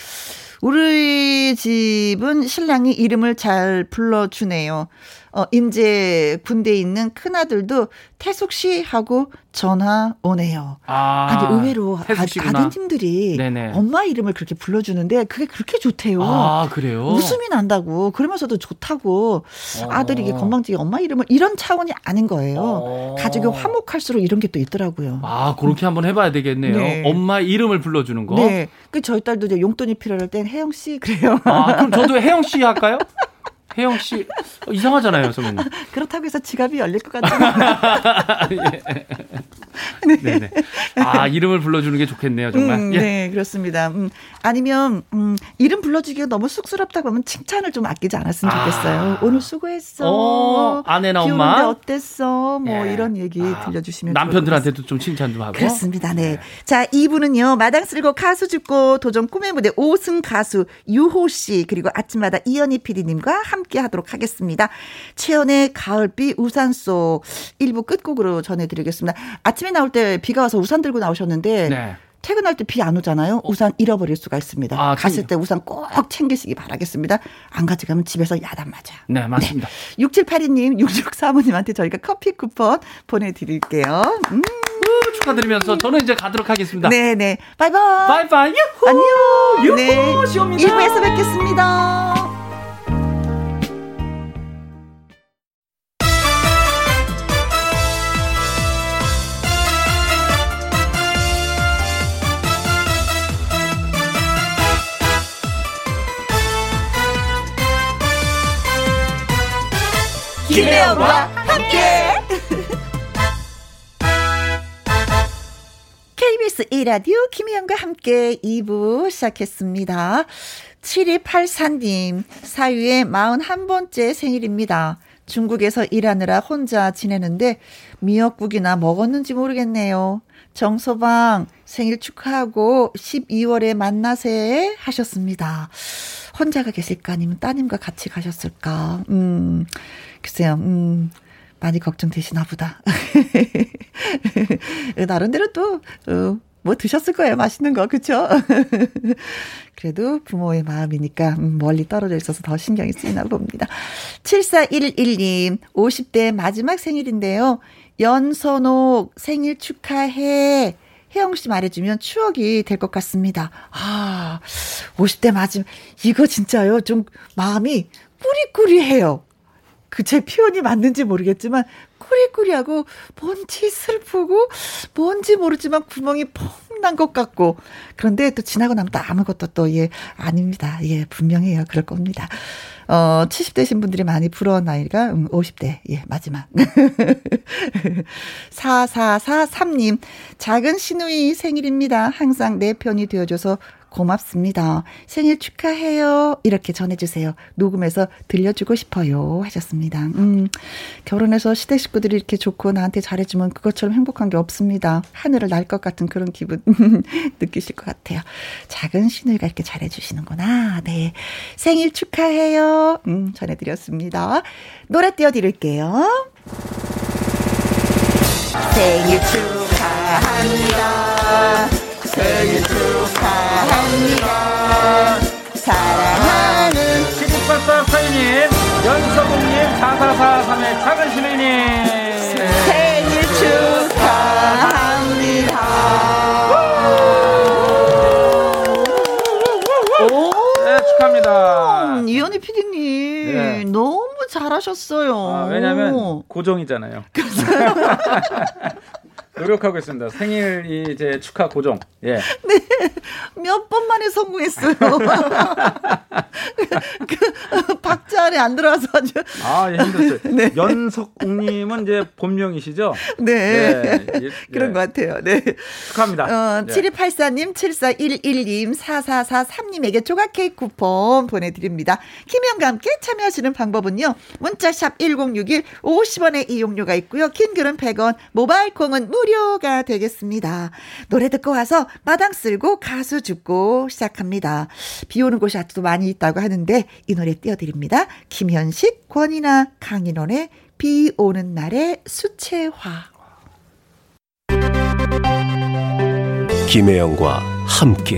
우리 집은 신랑이 이름을 잘 불러주네요. 어, 인제 군대에 있는 큰아들도 태숙 씨 하고 전화 오네요. 아, 아니 의외로 아, 아드님들이 네네. 엄마 이름을 그렇게 불러주는데 그게 그렇게 좋대요. 아 그래요? 웃음이 난다고 그러면서도 좋다고 어. 아들이 게 건방지게 엄마 이름을 이런 차원이 아닌 거예요. 어. 가족이 화목할수록 이런 게 또 있더라고요. 아 그렇게 한번 해봐야 되겠네요. 네. 엄마 이름을 불러주는 거. 네. 그 저희 딸도 이제 용돈이 필요할 땐 혜영 씨 그래요. 아 그럼 저도 혜영 씨 할까요? 혜영 씨 어, 이상하잖아요, 선배님. 그렇다고 해서 지갑이 열릴 것 예. 네. 네네. 아 이름을 불러주는 게 좋겠네요, 정말. 음, 예. 네, 그렇습니다. 음, 아니면 음, 이름 불러주기가 너무 쑥스럽다고 하면 칭찬을 좀 아끼지 않았으면 아. 좋겠어요. 오늘 수고했어. 어, 아내나 엄마. 어땠어? 뭐 예. 이런 얘기 아. 들려주시면 남편들한테도 좀 칭찬 좀 하고. 그렇습니다. 네. 네. 자, 이분은요 마당 쓸고 가수 죽고 도전 꿈의 무대 오승 가수 유호 씨 그리고 아침마다 이연희 PD님과 함께. 함께 하도록 하겠습니다. 최헌의 가을비 우산 속 1부 끝곡으로 전해드리겠습니다. 아침에 나올 때 비가 와서 우산 들고 나오셨는데 네. 퇴근할 때 비 안 오잖아요. 우산 잃어버릴 수가 있습니다. 아, 갔을 때 우산 꼭 챙기시기 바라겠습니다. 안 가져가면 집에서 야단 맞아. 네, 맞습니다. 네. 6782님, 6635님한테 저희가 커피 쿠폰 보내드릴게요. 음. 축하드리면서 저는 이제 가도록 하겠습니다. 네네. 네. 바이바이. 바이바이. 유후. 안녕. 유후. 네. 시옵니다. 1부에서 뵙겠습니다. 김혜영과 함께. KBS 1라디오 김혜영과 함께 2부 시작했습니다. 7284님, 사유의 41번째 생일입니다. 중국에서 일하느라 혼자 지내는데 미역국이나 먹었는지 모르겠네요. 정소방 생일 축하하고 12월에 만나세 하셨습니다. 혼자가 계실까 아니면 따님과 같이 가셨을까? 음. 글쎄요, 음, 많이 걱정되시나 보다. 나름대로 또, 어, 뭐 드셨을 거예요. 맛있는 거. 그쵸? 그래도 부모의 마음이니까 음, 멀리 떨어져 있어서 더 신경이 쓰이나 봅니다. 7411님, 50대 마지막 생일인데요. 연선옥 생일 축하해. 혜영 씨 말해주면 추억이 될 것 같습니다. 아, 50대 마지막, 이거 진짜요. 좀 마음이 꾸리꾸리해요. 그 제 표현이 맞는지 모르겠지만 꾸리꾸리하고 뭔지 슬프고 뭔지 모르지만 구멍이 펑 탐난 것 같고 그런데 또 지나고 나면 또 아무것도 또 예 아닙니다. 예 분명해요. 그럴 겁니다. 어 70대신 분들이 많이 부러운 나이가 음, 50대 예 마지막 4443님 작은 시누이 생일입니다. 항상 내 편이 되어줘서 고맙습니다. 생일 축하해요. 이렇게 전해주세요. 녹음해서 들려주고 싶어요. 하셨습니다. 음, 결혼해서 시댁 식구들이 이렇게 좋고 나한테 잘해주면 그것처럼 행복한 게 없습니다. 하늘을 날 것 같은 그런 기분 느끼실 것 같아요. 작은 신우이가 이렇게 잘해주시는구나. 네. 생일 축하해요. 음, 전해드렸습니다. 노래 띄워드릴게요. 생일 축하합니다. 생일 축하 합니다. 사랑하는 7844님, 연서봉님, 4443의 작은 시민님. 생일 축하합니다. 네, 축하합니다. 이현희 PD님, 네. 너무 잘하셨어요. 아, 왜냐면 고정이잖아요. 노력하고 있습니다. 생일 이제 축하 고정. 예. 네. 몇 번 만에 성공했어요. 그, 박자 안에 안 들어와서 아주. 아, 예, 힘들었어요. 네. 연석님은 이제 본명이시죠? 네. 네. 예, 그런 예. 것 같아요. 네. 축하합니다. 어, 7284님, 7411님, 4443님에게 조각 케이크 쿠폰 보내드립니다. 김현과 함께 참여하시는 방법은요. 문자샵 1061 50원의 이용료가 있고요. 긴 글은 100원, 모바일 콩은 무료 무료가 되겠습니다. 노래 듣고 와서 마당 쓸고 가수 죽고 시작합니다. 비 오는 곳이 아직도 많이 있다고 하는데 이 노래 띄워드립니다. 김현식, 권이나 강인원의 비 오는 날의 수채화. 김혜영과 함께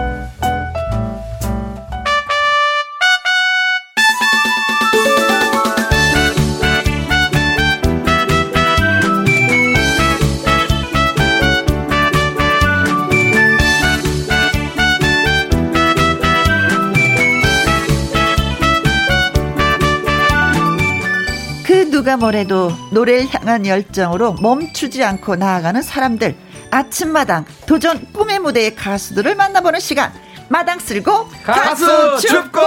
누가 뭐래도 노래를 향한 열정으로 멈추지 않고 나아가는 사람들. 아침마당 도전 꿈의 무대의 가수들을 만나보는 시간. 마당 쓸고 가수, 가수 춥고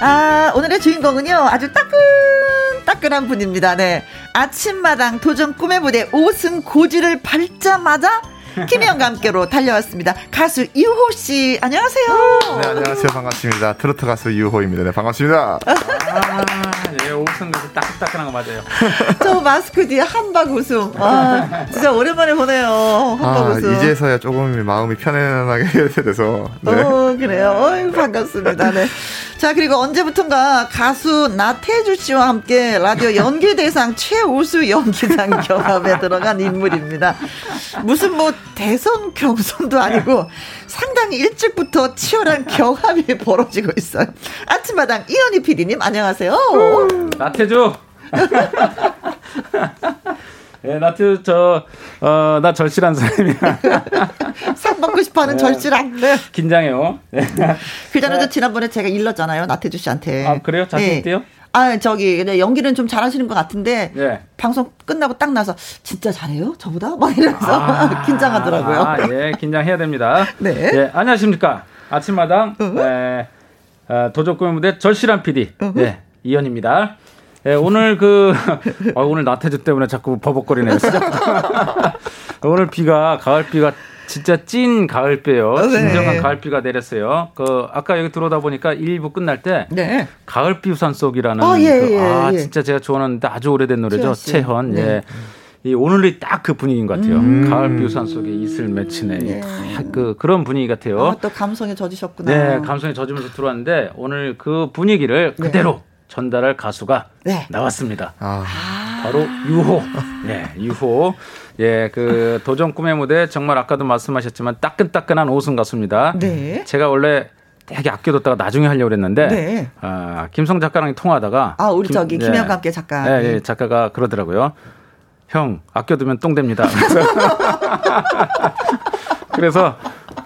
아 오늘의 주인공은요 아주 따끈 따끈한 분입니다. 네. 아침마당 도전 꿈의 무대 5승 고지를 밟자마자 김혜영과 함께로 달려왔습니다. 가수 유호 씨, 안녕하세요. 네, 안녕하세요. 반갑습니다. 트로트 가수 유호입니다. 네, 반갑습니다. 아, 예, 웃음에서 따끈따끈한 거 맞아요. 저 마스크 뒤에 한박 웃음. 아, 진짜 오랜만에 보네요. 한박 아, 웃음. 이제서야 조금 마음이 편안하게 돼서. 네. 어, 그래요. 어이, 반갑습니다. 네. 자, 그리고 언제부턴가 가수 나태주 씨와 함께 라디오 연기대상 최우수 연기상 경합에 들어간 인물입니다. 무슨 뭐 대선 경선도 아니고 상당히 일찍부터 치열한 경합이 벌어지고 있어요. 아침마당 이현희 PD님, 안녕하세요. 나태주! 예, 나트 저, 어, 나 절실한 사람이야. 상 받고 싶어 하는 네. 절실한. 네. 긴장해요. 네. 그전에도 지난번에 제가 일렀잖아요. 나태주 씨한테. 아, 그래요? 자신 네. 있대요? 아, 저기, 네, 연기는 좀 잘하시는 것 같은데, 네. 방송 끝나고 딱 나서, 진짜 잘해요? 저보다? 막 이러면서 아, 긴장하더라고요. 아, 예, 긴장해야 됩니다. 네. 예, 안녕하십니까. 아침마당, 어? 예, 어, 도적구의 무대 절실한 PD, 어? 예, 이현입니다. 예, 오늘 그, 아, 오늘 나태주 때문에 자꾸 버벅거리네요. 오늘 비가, 가을 비가 진짜 찐 가을비예요. 네. 진정한 가을비가 내렸어요. 그 아까 여기 들어오다 보니까 1부 끝날 때 네. 가을비 우산 속이라는 아, 예, 그, 예, 아 예. 진짜 제가 좋아하는데 아주 오래된 노래죠. 채헌. 네. 예. 이 오늘이 딱 그 분위기인 것 같아요. 음. 가을 비 우산 속에 이슬 맺히네. 네. 그 그런 분위기 같아요. 아, 또 감성에 젖으셨구나. 네, 감성에 젖으면서 들어왔는데 오늘 그 분위기를 네. 그대로 전달할 가수가 네. 나왔습니다. 아. 바로 유호. 네, 유호. 예, 그 도전 꿈의 무대 정말 아까도 말씀하셨지만 따끈따끈한 오승 가수입니다. 네. 제가 원래 되게 아껴뒀다가 나중에 하려고 그랬는데 네. 아, 김성 작가랑 통화하다가 아 우리 김, 저기 예. 김영과 함께 작가 예, 예, 작가가 그러더라고요. 형 아껴두면 똥 됩니다. 그래서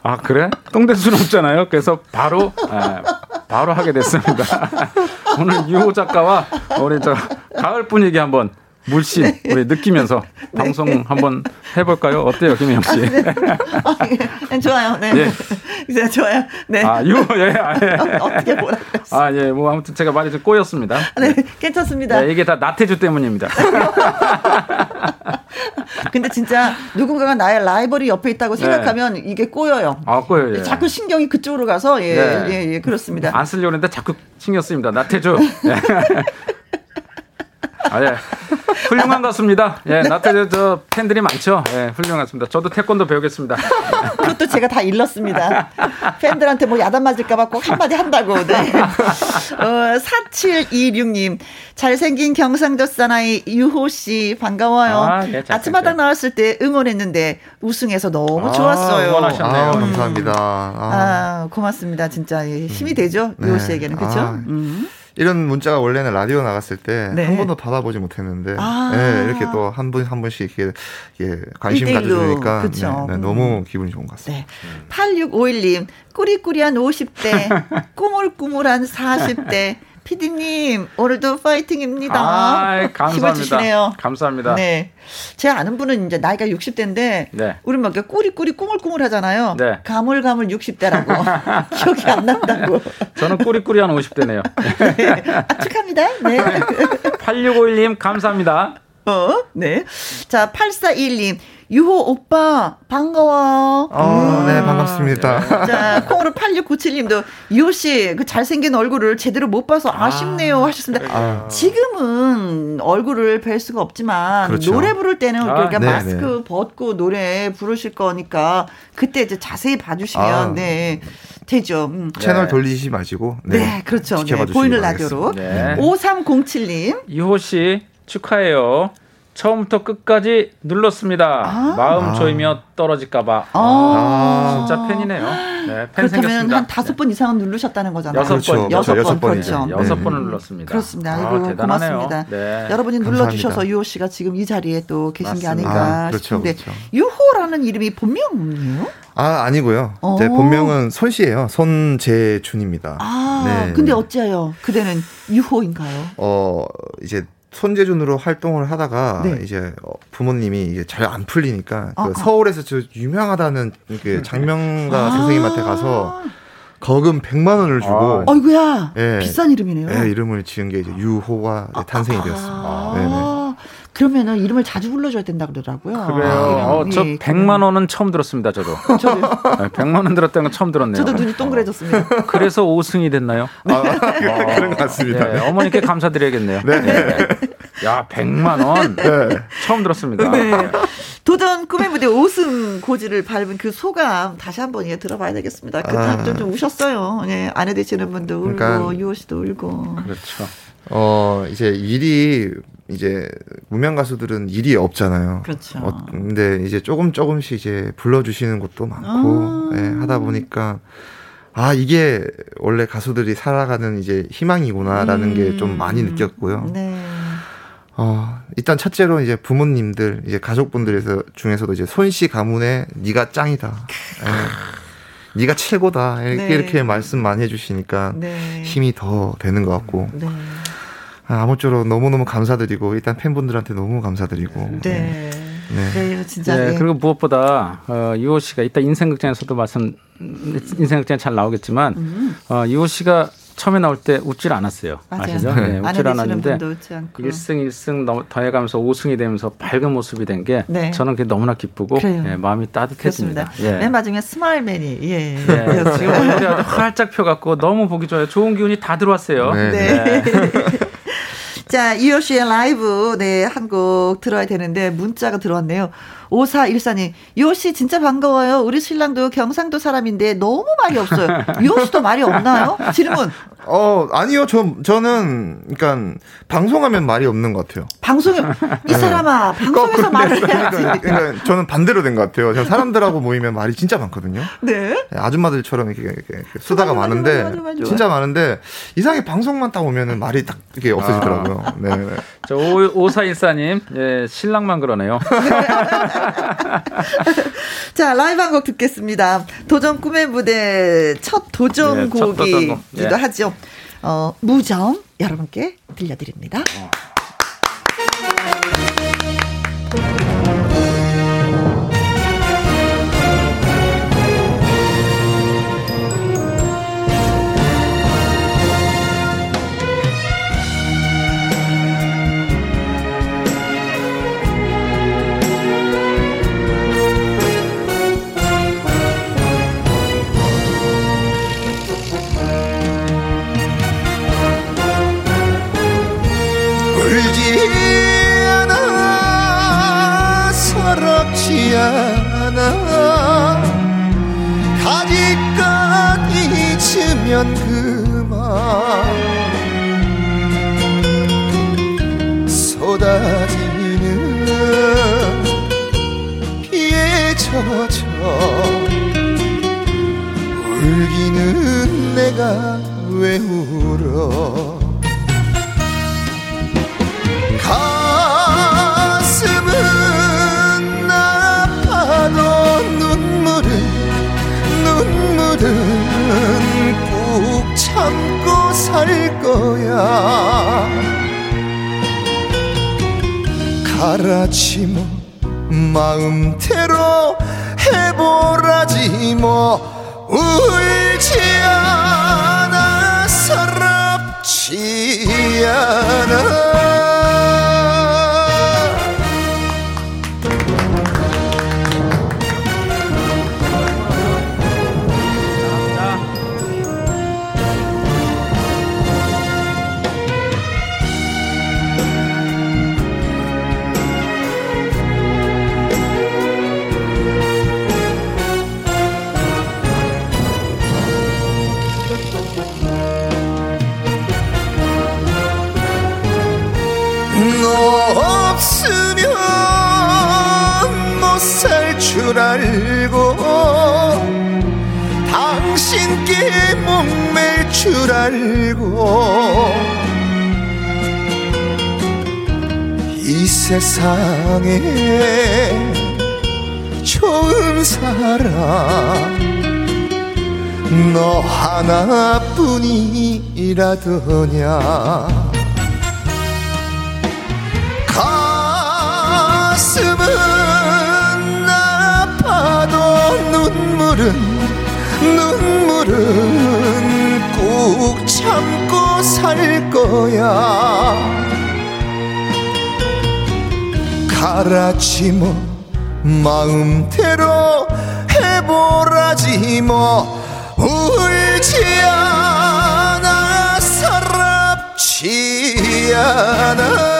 아 그래? 똥될 수는 없잖아요. 그래서 바로 예, 바로 하게 됐습니다. 오늘 유호 작가와 우리 저 가을 분위기 한번 물씬 네. 우리 느끼면서 네. 방송 한번 해볼까요? 어때요, 김혜영 씨? 아, 네. 아, 예. 좋아요. 네. 예. 네, 좋아요. 네. 아, 유, 예, 아, 예. 어떻게 뭐라 아, 예, 뭐 아무튼 제가 말이 좀 꼬였습니다. 네, 괜찮습니다. 네, 이게 다 나태주 때문입니다. 근데 진짜 누군가가 나의 라이벌이 옆에 있다고 네. 생각하면 네. 이게 꼬여요. 아, 꼬여요. 예. 자꾸 신경이 그쪽으로 가서 예, 네. 예, 예, 그렇습니다. 안 쓰려고 했는데 자꾸 신경 쓰입니다. 나태주. 예. 아, 예. 훌륭한 가수입니다. 예, 네. 나태주 저 팬들이 많죠. 예, 훌륭하습니다. 저도 태권도 배우겠습니다. 그것도 제가 다 일렀습니다. 팬들한테 뭐 야단 맞을까봐 꼭 한마디 한다고. 네. 어, 4726님. 잘생긴 경상도 사나이 유호씨, 반가워요. 아, 예, 아침마당 나왔을 때 응원했는데 우승해서 너무 아, 좋았어요. 응원하셨네요. 아, 감사합니다. 아. 아, 고맙습니다. 진짜 힘이 되죠. 네. 유호씨에게는. 그렇죠? 음. 이런 문자가 원래는 라디오 나갔을 때한 네. 번도 받아보지 못했는데 아~ 네, 이렇게 또 한 분한 분씩 이렇게, 이렇게 관심 가져주니까 네, 네, 너무 기분이 좋은 것 같습니다. 네. 8651님 꾸리꾸리한 50대 꾸물꾸물한 40대 피디님 오늘도 파이팅입니다. 아, 감사합니다. 감사합니다. 네, 제가 아는 분은 이제 나이가 60대인데 네. 우리 막 꾸리꾸리 꾸물꾸물 하잖아요. 네. 가물가물 60대라고 기억이 안 난다고. 저는 꾸리꾸리 한 50대네요. 네. 아, 축하합니다. 네. 8651님 감사합니다. 어, 네. 자, 8421님. 유호 오빠 반가워. 어, 음. 네 반갑습니다. 자 콩으로 8697님도 유호 씨 그 잘생긴 얼굴을 제대로 못 봐서 아쉽네요 아, 하셨습니다. 아. 지금은 얼굴을 뵐 수가 없지만 그렇죠. 노래 부를 때는 아, 그러니까 네, 마스크 네. 벗고 노래 부르실 거니까 그때 이제 자세히 봐주시면 아. 네 되죠. 음. 채널 네. 돌리지 마시고 네, 네 그렇죠. 네, 보이는 라디오로. 네. 5307님 유호 씨 축하해요. 처음부터 끝까지 눌렀습니다. 아? 마음 조이며 아. 떨어질까봐. 아. 아. 진짜 팬이네요. 네, 팬 그렇다면 생겼습니다. 한 다섯 번 이상은 누르셨다는 거잖아요. 여섯 그렇죠. 번, 여섯 번, 그렇죠. 네. 여섯 번을 눌렀습니다. 그렇습니다. 아이고, 고맙습니다. 네. 여러분이 눌러주셔서 유호 씨가 지금 이 자리에 또 계신 맞습니다. 게 아닌가 아, 그렇죠, 싶은데 그렇죠. 유호라는 이름이 본명이에요? 아 아니고요. 제 어. 본명은 손 씨예요. 손재준입니다. 아 네. 근데 어찌하여 그대는 유호인가요? 어 이제 손재준으로 활동을 하다가 네. 이제 어, 부모님이 이게 잘안 풀리니까 그 아, 그 서울에서 저 유명하다는 그 장명가 아~ 선생님한테 가서 거금 100만 원을 주고 아. 어이구야 네, 비싼 이름이네요. 네, 이름을 지은 게 이제 유호가 아, 탄생이 되었습니다. 아. 네네. 그러면은 이름을 자주 불러줘야 된다 그러더라고요. 그래요. 아, 어, 저 예, 100만 원은 처음 들었습니다, 저도. 저도. 네, 100만 원 들었다는 건 처음 들었네요. 저도 눈이 동그래졌습니다. 그래서 5승이 됐나요? 아, 그런 것 같습니다. 네, 어머니께 감사드려야겠네요. 네. 네. 야, 100만 원. 네. 처음 들었습니다. 네. 도전 꿈의 무대 5승 고지를 밟은 그 소감 다시 한번 예, 들어봐야 되겠습니다. 그때 아. 좀, 좀 우셨어요. 예, 아내 되시는 분도 울고 그러니까, 유호 씨도 울고. 그렇죠. 어, 이제 일이 이제 무명 가수들은 일이 없잖아요. 그렇죠. 어, 근데 이제 조금 조금씩 이제 불러주시는 것도 많고 아~ 네, 하다 보니까 아 이게 원래 가수들이 살아가는 이제 희망이구나라는 음~ 게좀 많이 느꼈고요. 네. 어 일단 첫째로 이제 부모님들 이제 가족분들에서 중에서도 이제 손씨 가문에 네가 짱이다. 네. 네가 최고다 이렇게, 네. 이렇게 말씀 많이 해주시니까 네. 힘이 더 되는 것 같고 네. 아, 아무쪼록 너무너무 감사드리고 일단 팬분들한테 너무 감사드리고. 네. 네. 네, 진짜. 네, 네. 그리고 무엇보다 어, 이호 씨가 이따 인생극장에서도 말씀 인생극장 잘 나오겠지만 음. 어, 이호 씨가 처음에 나올 때 웃질 않았어요. 맞아요. 아시죠? 네, 웃질 않았는데 1승 1승 더해가면서 5승이 되면서 밝은 모습이 된게 네. 저는 그게 너무나 기쁘고 예, 마음이 따뜻해집니다. 예. 맨 마지막에 스마일맨이 예. 예. 지금 얼굴이 활짝 펴갖고 너무 보기 좋아요. 좋은 기운이 다 들어왔어요. 네. 네. 자, 이효 씨의 라이브, 네, 한 곡 들어야 되는데, 문자가 들어왔네요. 5414님, 이효 씨 진짜 반가워요. 우리 신랑도 경상도 사람인데 너무 말이 없어요. 이효 씨도 말이 없나요? 질문. 어, 아니요. 저, 저는, 그러니까, 방송하면 말이 없는 것 같아요. 방송에, 이 사람아, 네. 방송에서 말을 그러니까, 해야지. 그러니까, 저는 반대로 된 것 같아요. 저 사람들하고 모이면 말이 진짜 많거든요. 네. 네 아줌마들처럼 이렇게, 이렇게 수다가 맞아, 많은데, 맞아, 맞아, 진짜 많은데, 이상하게 방송만 딱 오면은 말이 딱 이렇게 없어지더라고요. 아. 네. 저, 5414님, 예, 신랑만 그러네요. 자, 라이브 한 곡 듣겠습니다. 도전 꿈의 무대 첫 도전곡이기도 예, 예. 하죠. 어, 무정 여러분께 들려드립니다. 어. 잊으면 그만. 쏟아지는 비에 젖어 울기는 내가 왜 울어 살 거야. 뭐 마음대로 줄 알고 이 세상에 좋은 사람 너 하나뿐이라더냐? 가슴은 아파도 눈물은 눈물은 꾹 참고 살 거야. 가라지 뭐 마음대로 해보라지 뭐. 울지 않아 서럽지 않아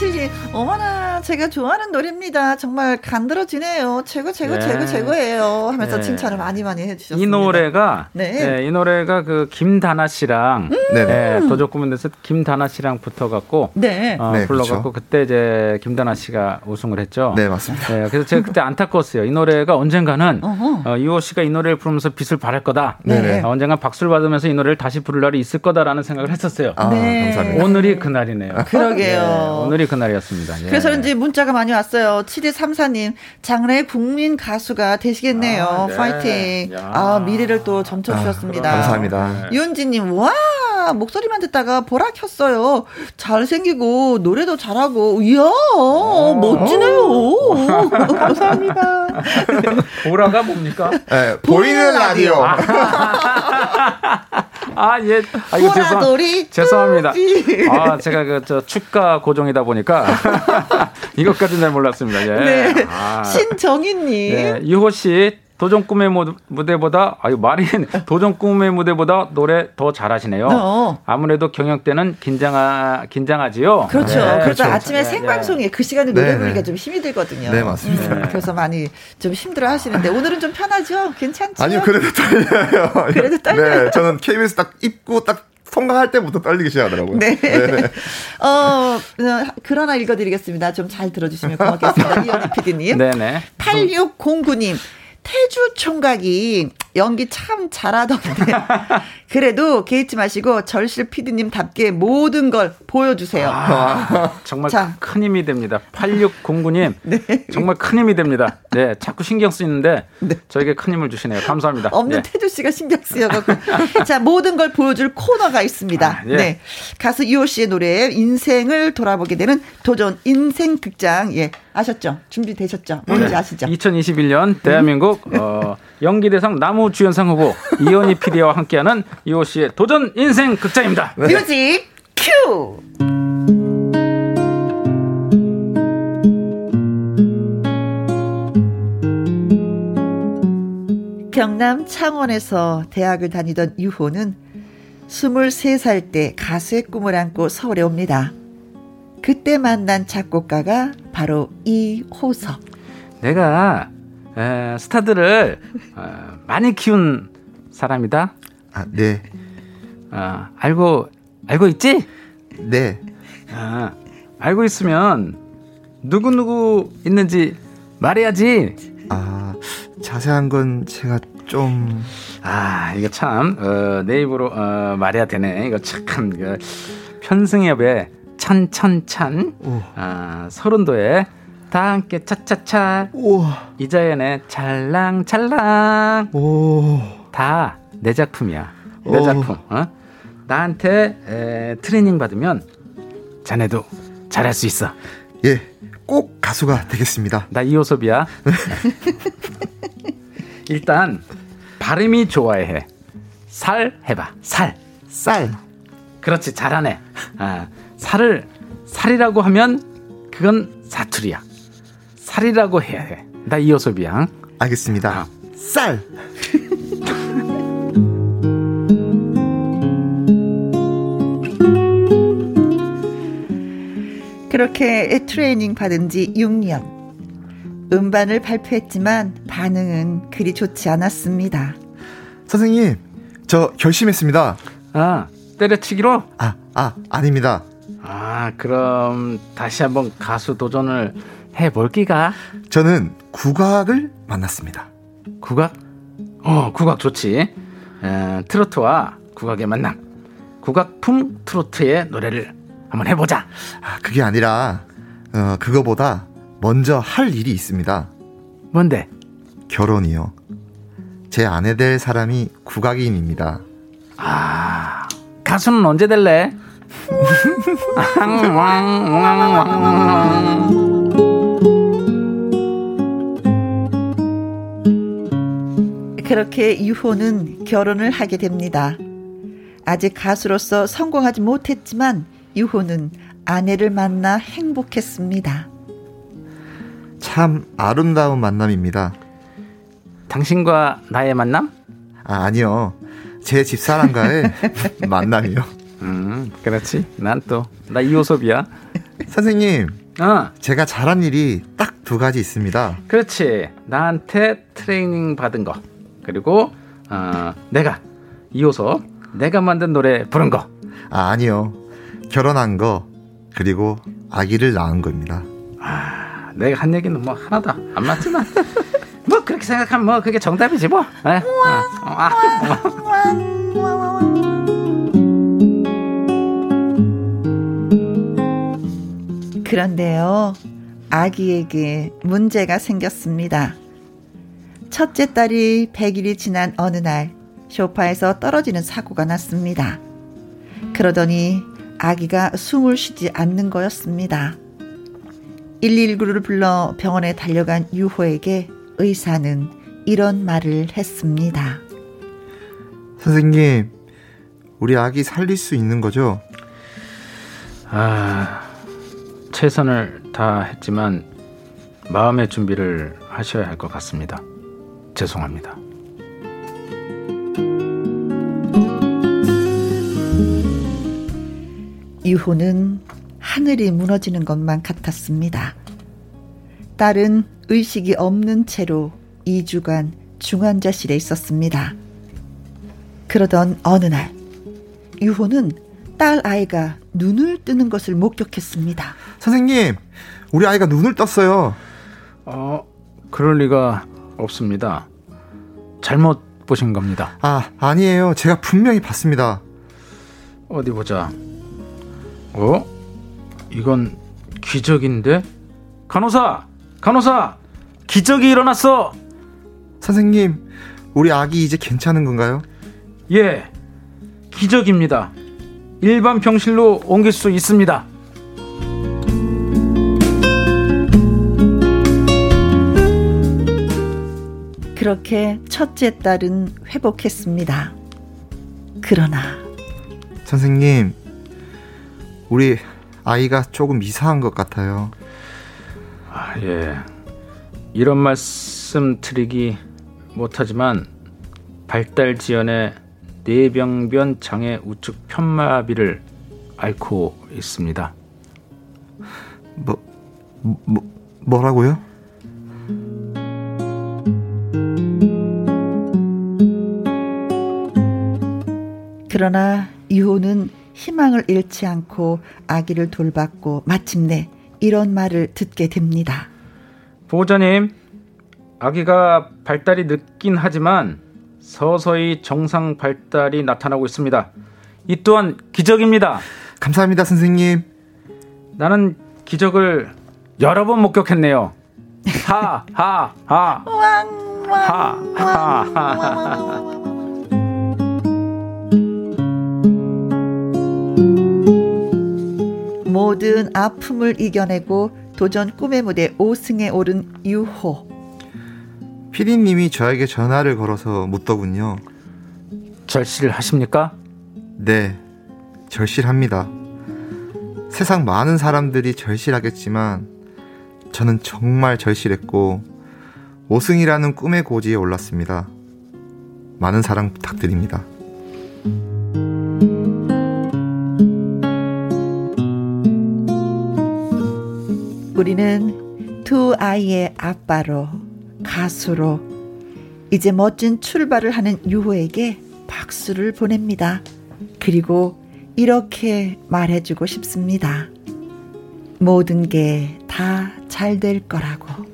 1777님, 어머나, 제가 좋아하는 노래입니다. 정말 간들어지네요. 최고, 최고, 네. 최고, 최고예요. 하면서 네. 칭찬을 많이 많이 해주셨습니다. 이 노래가, 네. 네이 노래가 그 김다나 씨랑, 네, 네 도적구문에서 김다나 씨랑 붙어갖고, 네. 어, 네, 불러갖고, 그렇죠. 그때 이제 김다나 씨가 우승을 했죠. 네, 맞습니다. 네, 그래서 제가 그때 안타까웠어요. 이 노래가 언젠가는, 어, 이호 씨가 이 노래를 부르면서 빛을 발할 거다. 네. 어, 언젠가 박수를 받으면서 이 노래를 다시 부를 날이 있을 거다라는 생각을 했었어요. 아, 감사합니다. 오늘이 그 날이네요. 그러게요. 오늘이 그 날이었습니다. 예. 그래서 이제 문자가 많이 왔어요. 7234님, 장래 국민 가수가 되시겠네요. 아, 네. 파이팅. 야. 아, 미래를 또 점쳐 주셨습니다. 아, 감사합니다. 윤지님, 와! 목소리만 듣다가 보라 켰어요. 잘생기고, 노래도 잘하고, 이야, 오. 멋지네요. 감사합니다. 보라가 뭡니까? 네, 보이는 라디오. 아, 예. 아, 이거 죄송, 죄송합니다. 아, 제가 그, 저, 축가 고정이다 보니까 이것까지는 잘 몰랐습니다. 예. 네. 아. 신정희님. 네. 유호 씨, 도전 꿈의 무대보다 아유 말이 도전 꿈의 무대보다 노래 더 잘하시네요. 어. 아무래도 경영 때는 긴장하 긴장하지요. 그렇죠. 네, 그렇죠. 그렇죠. 아침에 네, 생방송에 네. 그 시간에 노래 네, 네. 부르기가 좀 힘이 들거든요. 네 맞습니다. 음, 그래서 많이 좀 힘들어 하시는데 오늘은 좀 편하죠? 괜찮죠? 아니요 그래도 떨려요. 그래도 떨려요. 네, 저는 KBS 딱 입고 딱 통과할 때부터 떨리기 시작하더라고요. 네. 네. 어, 그러나 읽어드리겠습니다. 좀 잘 들어주시면 고맙겠습니다. 이현희 PD님. 네네. 8609님. 태주 총각이 연기 참 잘하던데. 그래도 개의치 마시고 절실 피디님답게 모든 걸 보여주세요. 아, 정말 자. 큰 힘이 됩니다. 8609님. 네. 정말 큰 힘이 됩니다. 네. 자꾸 신경 쓰이는데 네. 저에게 큰 힘을 주시네요. 감사합니다. 없는 네. 태주 씨가 신경 쓰여갖고. 자, 모든 걸 보여줄 코너가 있습니다. 아, 예. 네. 가수 이호 씨의 노래 인생을 돌아보게 되는 도전 인생 극장. 예. 아셨죠? 준비되셨죠? 뭔지 네. 아시죠? 2021년 대한민국 음? 어, 연기대상 나무 주연상 후보 이현희 PD와 함께하는 이호 씨의 도전 인생 극장입니다. 네. 뮤직 큐! 경남 창원에서 대학을 다니던 유호는 23살 때 가수의 꿈을 안고 서울에 옵니다. 그때 만난 작곡가가 바로 이호섭. 내가 에, 스타들을 어, 많이 키운 사람이다. 아, 네. 어, 알고 알고 있지? 네. 아, 알고 있으면 누구 누구 있는지 말해야지. 아, 자세한 건 제가 좀. 아, 이거 참, 어, 내 입으로, 어, 말해야 되네. 이거 참, 그, 편승엽의 찬찬찬, 아, 서른도에 다 함께 차차차, 이자연의 찰랑찰랑, 다 내 작품이야. 내 오. 작품. 어? 나한테 에, 트레이닝 받으면 자네도 잘할 수 있어. 예, 꼭 가수가 되겠습니다. 나 이호섭이야. 일단 발음이 좋아야 해. 살 해봐. 살. 쌀. 그렇지 잘하네. 아, 살을 살이라고 하면 그건 사투리야. 살이라고 해야 해. 나 이호섭이야. 알겠습니다. 아. 쌀. 그렇게 트레이닝 받은 지 6년. 음반을 발표했지만 반응은 그리 좋지 않았습니다. 선생님, 저 결심했습니다. 아, 때려치기로? 아, 아, 아닙니다. 아, 그럼 다시 한번 가수 도전을 해볼기가? 저는 국악을 만났습니다. 국악? 어, 국악 좋지. 에, 트로트와 국악의 만남. 국악풍 트로트의 노래를 한번 해보자. 아, 그게 아니라, 어, 그거보다 먼저 할 일이 있습니다. 뭔데? 결혼이요. 제 아내 될 사람이 국악인입니다. 아, 가수는 언제 될래? 그렇게 유호는 결혼을 하게 됩니다. 아직 가수로서 성공하지 못했지만 유호는 아내를 만나 행복했습니다. 참 아름다운 만남입니다. 당신과 나의 만남? 아, 아니요. 제 집사람과의 만남이요. 음, 그렇지. 난 또, 나 이호섭이야. 선생님. 어. 제가 잘한 일이 딱 두 가지 있습니다. 그렇지. 나한테 트레이닝 받은 거. 그리고 어, 내가 이호서 내가 만든 노래 부른 거. 아, 아니요. 결혼한 거 그리고 아기를 낳은 겁니다. 아, 내가 한 얘기는 뭐 하나도 안 맞지만 뭐 그렇게 생각하면 뭐 그게 정답이지 뭐. 에? 어, 아, 그런데요, 아기에게 문제가 생겼습니다. 첫째 딸이 100일이 지난 어느 날, 쇼파에서 떨어지는 사고가 났습니다. 그러더니 아기가 숨을 쉬지 않는 거였습니다. 119를 불러 병원에 달려간 유호에게 의사는 이런 말을 했습니다. 선생님, 우리 아기 살릴 수 있는 거죠? 아, 최선을 다했지만 마음의 준비를 하셔야 할 것 같습니다. 죄송합니다. 유호는 하늘이 무너지는 것만 같았습니다. 딸은 의식이 없는 채로 2주간 중환자실에 있었습니다. 그러던 어느 날, 유호는 딸 아이가 눈을 뜨는 것을 목격했습니다. 선생님, 우리 아이가 눈을 떴어요. 어, 그럴 리가 없습니다. 잘못 보신 겁니다. 아, 아니에요. 제가 분명히 봤습니다. 어디 보자. 어? 이건 기적인데? 간호사! 간호사! 기적이 일어났어! 선생님, 우리 아기 이제 괜찮은 건가요? 예, 기적입니다. 일반 병실로 옮길 수 있습니다. 그렇게 첫째 딸은 회복했습니다. 그러나 선생님, 우리 아이가 조금 이상한 것 같아요. 아, 예. 이런 말씀 드리기 못하지만 발달 지연의 뇌병변 장애 우측 편마비를 앓고 있습니다. 뭐, 뭐 뭐라고요? 그러나 이호는 희망을 잃지 않고 아기를 돌봤고 마침내 이런 말을 듣게 됩니다. 보호자님, 아기가 발달이 늦긴 하지만 서서히 정상 발달이 나타나고 있습니다. 이 또한 기적입니다. 감사합니다, 선생님. 나는 기적을 여러 번 목격했네요. 하, 하, 하. 하, 하, 하. 모든 아픔을 이겨내고 도전 꿈의 무대 5승에 오른 유호. 피디님이 저에게 전화를 걸어서 묻더군요. 절실하십니까? 네, 절실합니다. 세상 많은 사람들이 절실하겠지만 저는 정말 절실했고 5승이라는 꿈의 고지에 올랐습니다. 많은 사랑 부탁드립니다. 우리는 두 아이의 아빠로 가수로 이제 멋진 출발을 하는 유호에게 박수를 보냅니다. 그리고 이렇게 말해주고 싶습니다. 모든 게 다 잘 될 거라고.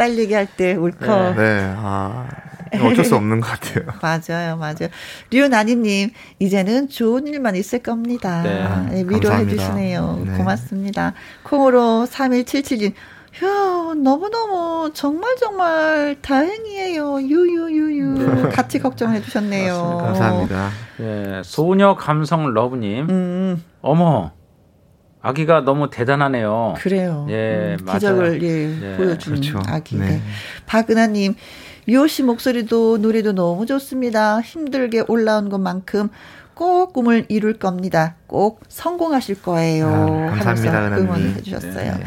딸 얘기할 때 울컥. 네. 네. 아. 어쩔 수 없는 것 같아요. 맞아요, 맞아요. 류나니님, 이제는 좋은 일만 있을 겁니다. 네, 네 위로해 주시네요. 네. 고맙습니다. 콩으로 3177님, 휴, 너무너무, 정말 정말 다행이에요. 유유유유. 네. 같이 걱정해 주셨네요. 감사합니다. 예, 소녀 감성 러브님, 음. 어머, 아기가 너무 대단하네요. 그래요. 예, 음, 기적을 예, 예. 보여주는 그렇죠. 아기. 네. 박은하님, 유호 씨 목소리도 노래도 너무 좋습니다. 힘들게 올라온 것만큼 꼭 꿈을 이룰 겁니다. 꼭 성공하실 거예요. 아, 감사합니다. 응원을 해주셨어요. 네.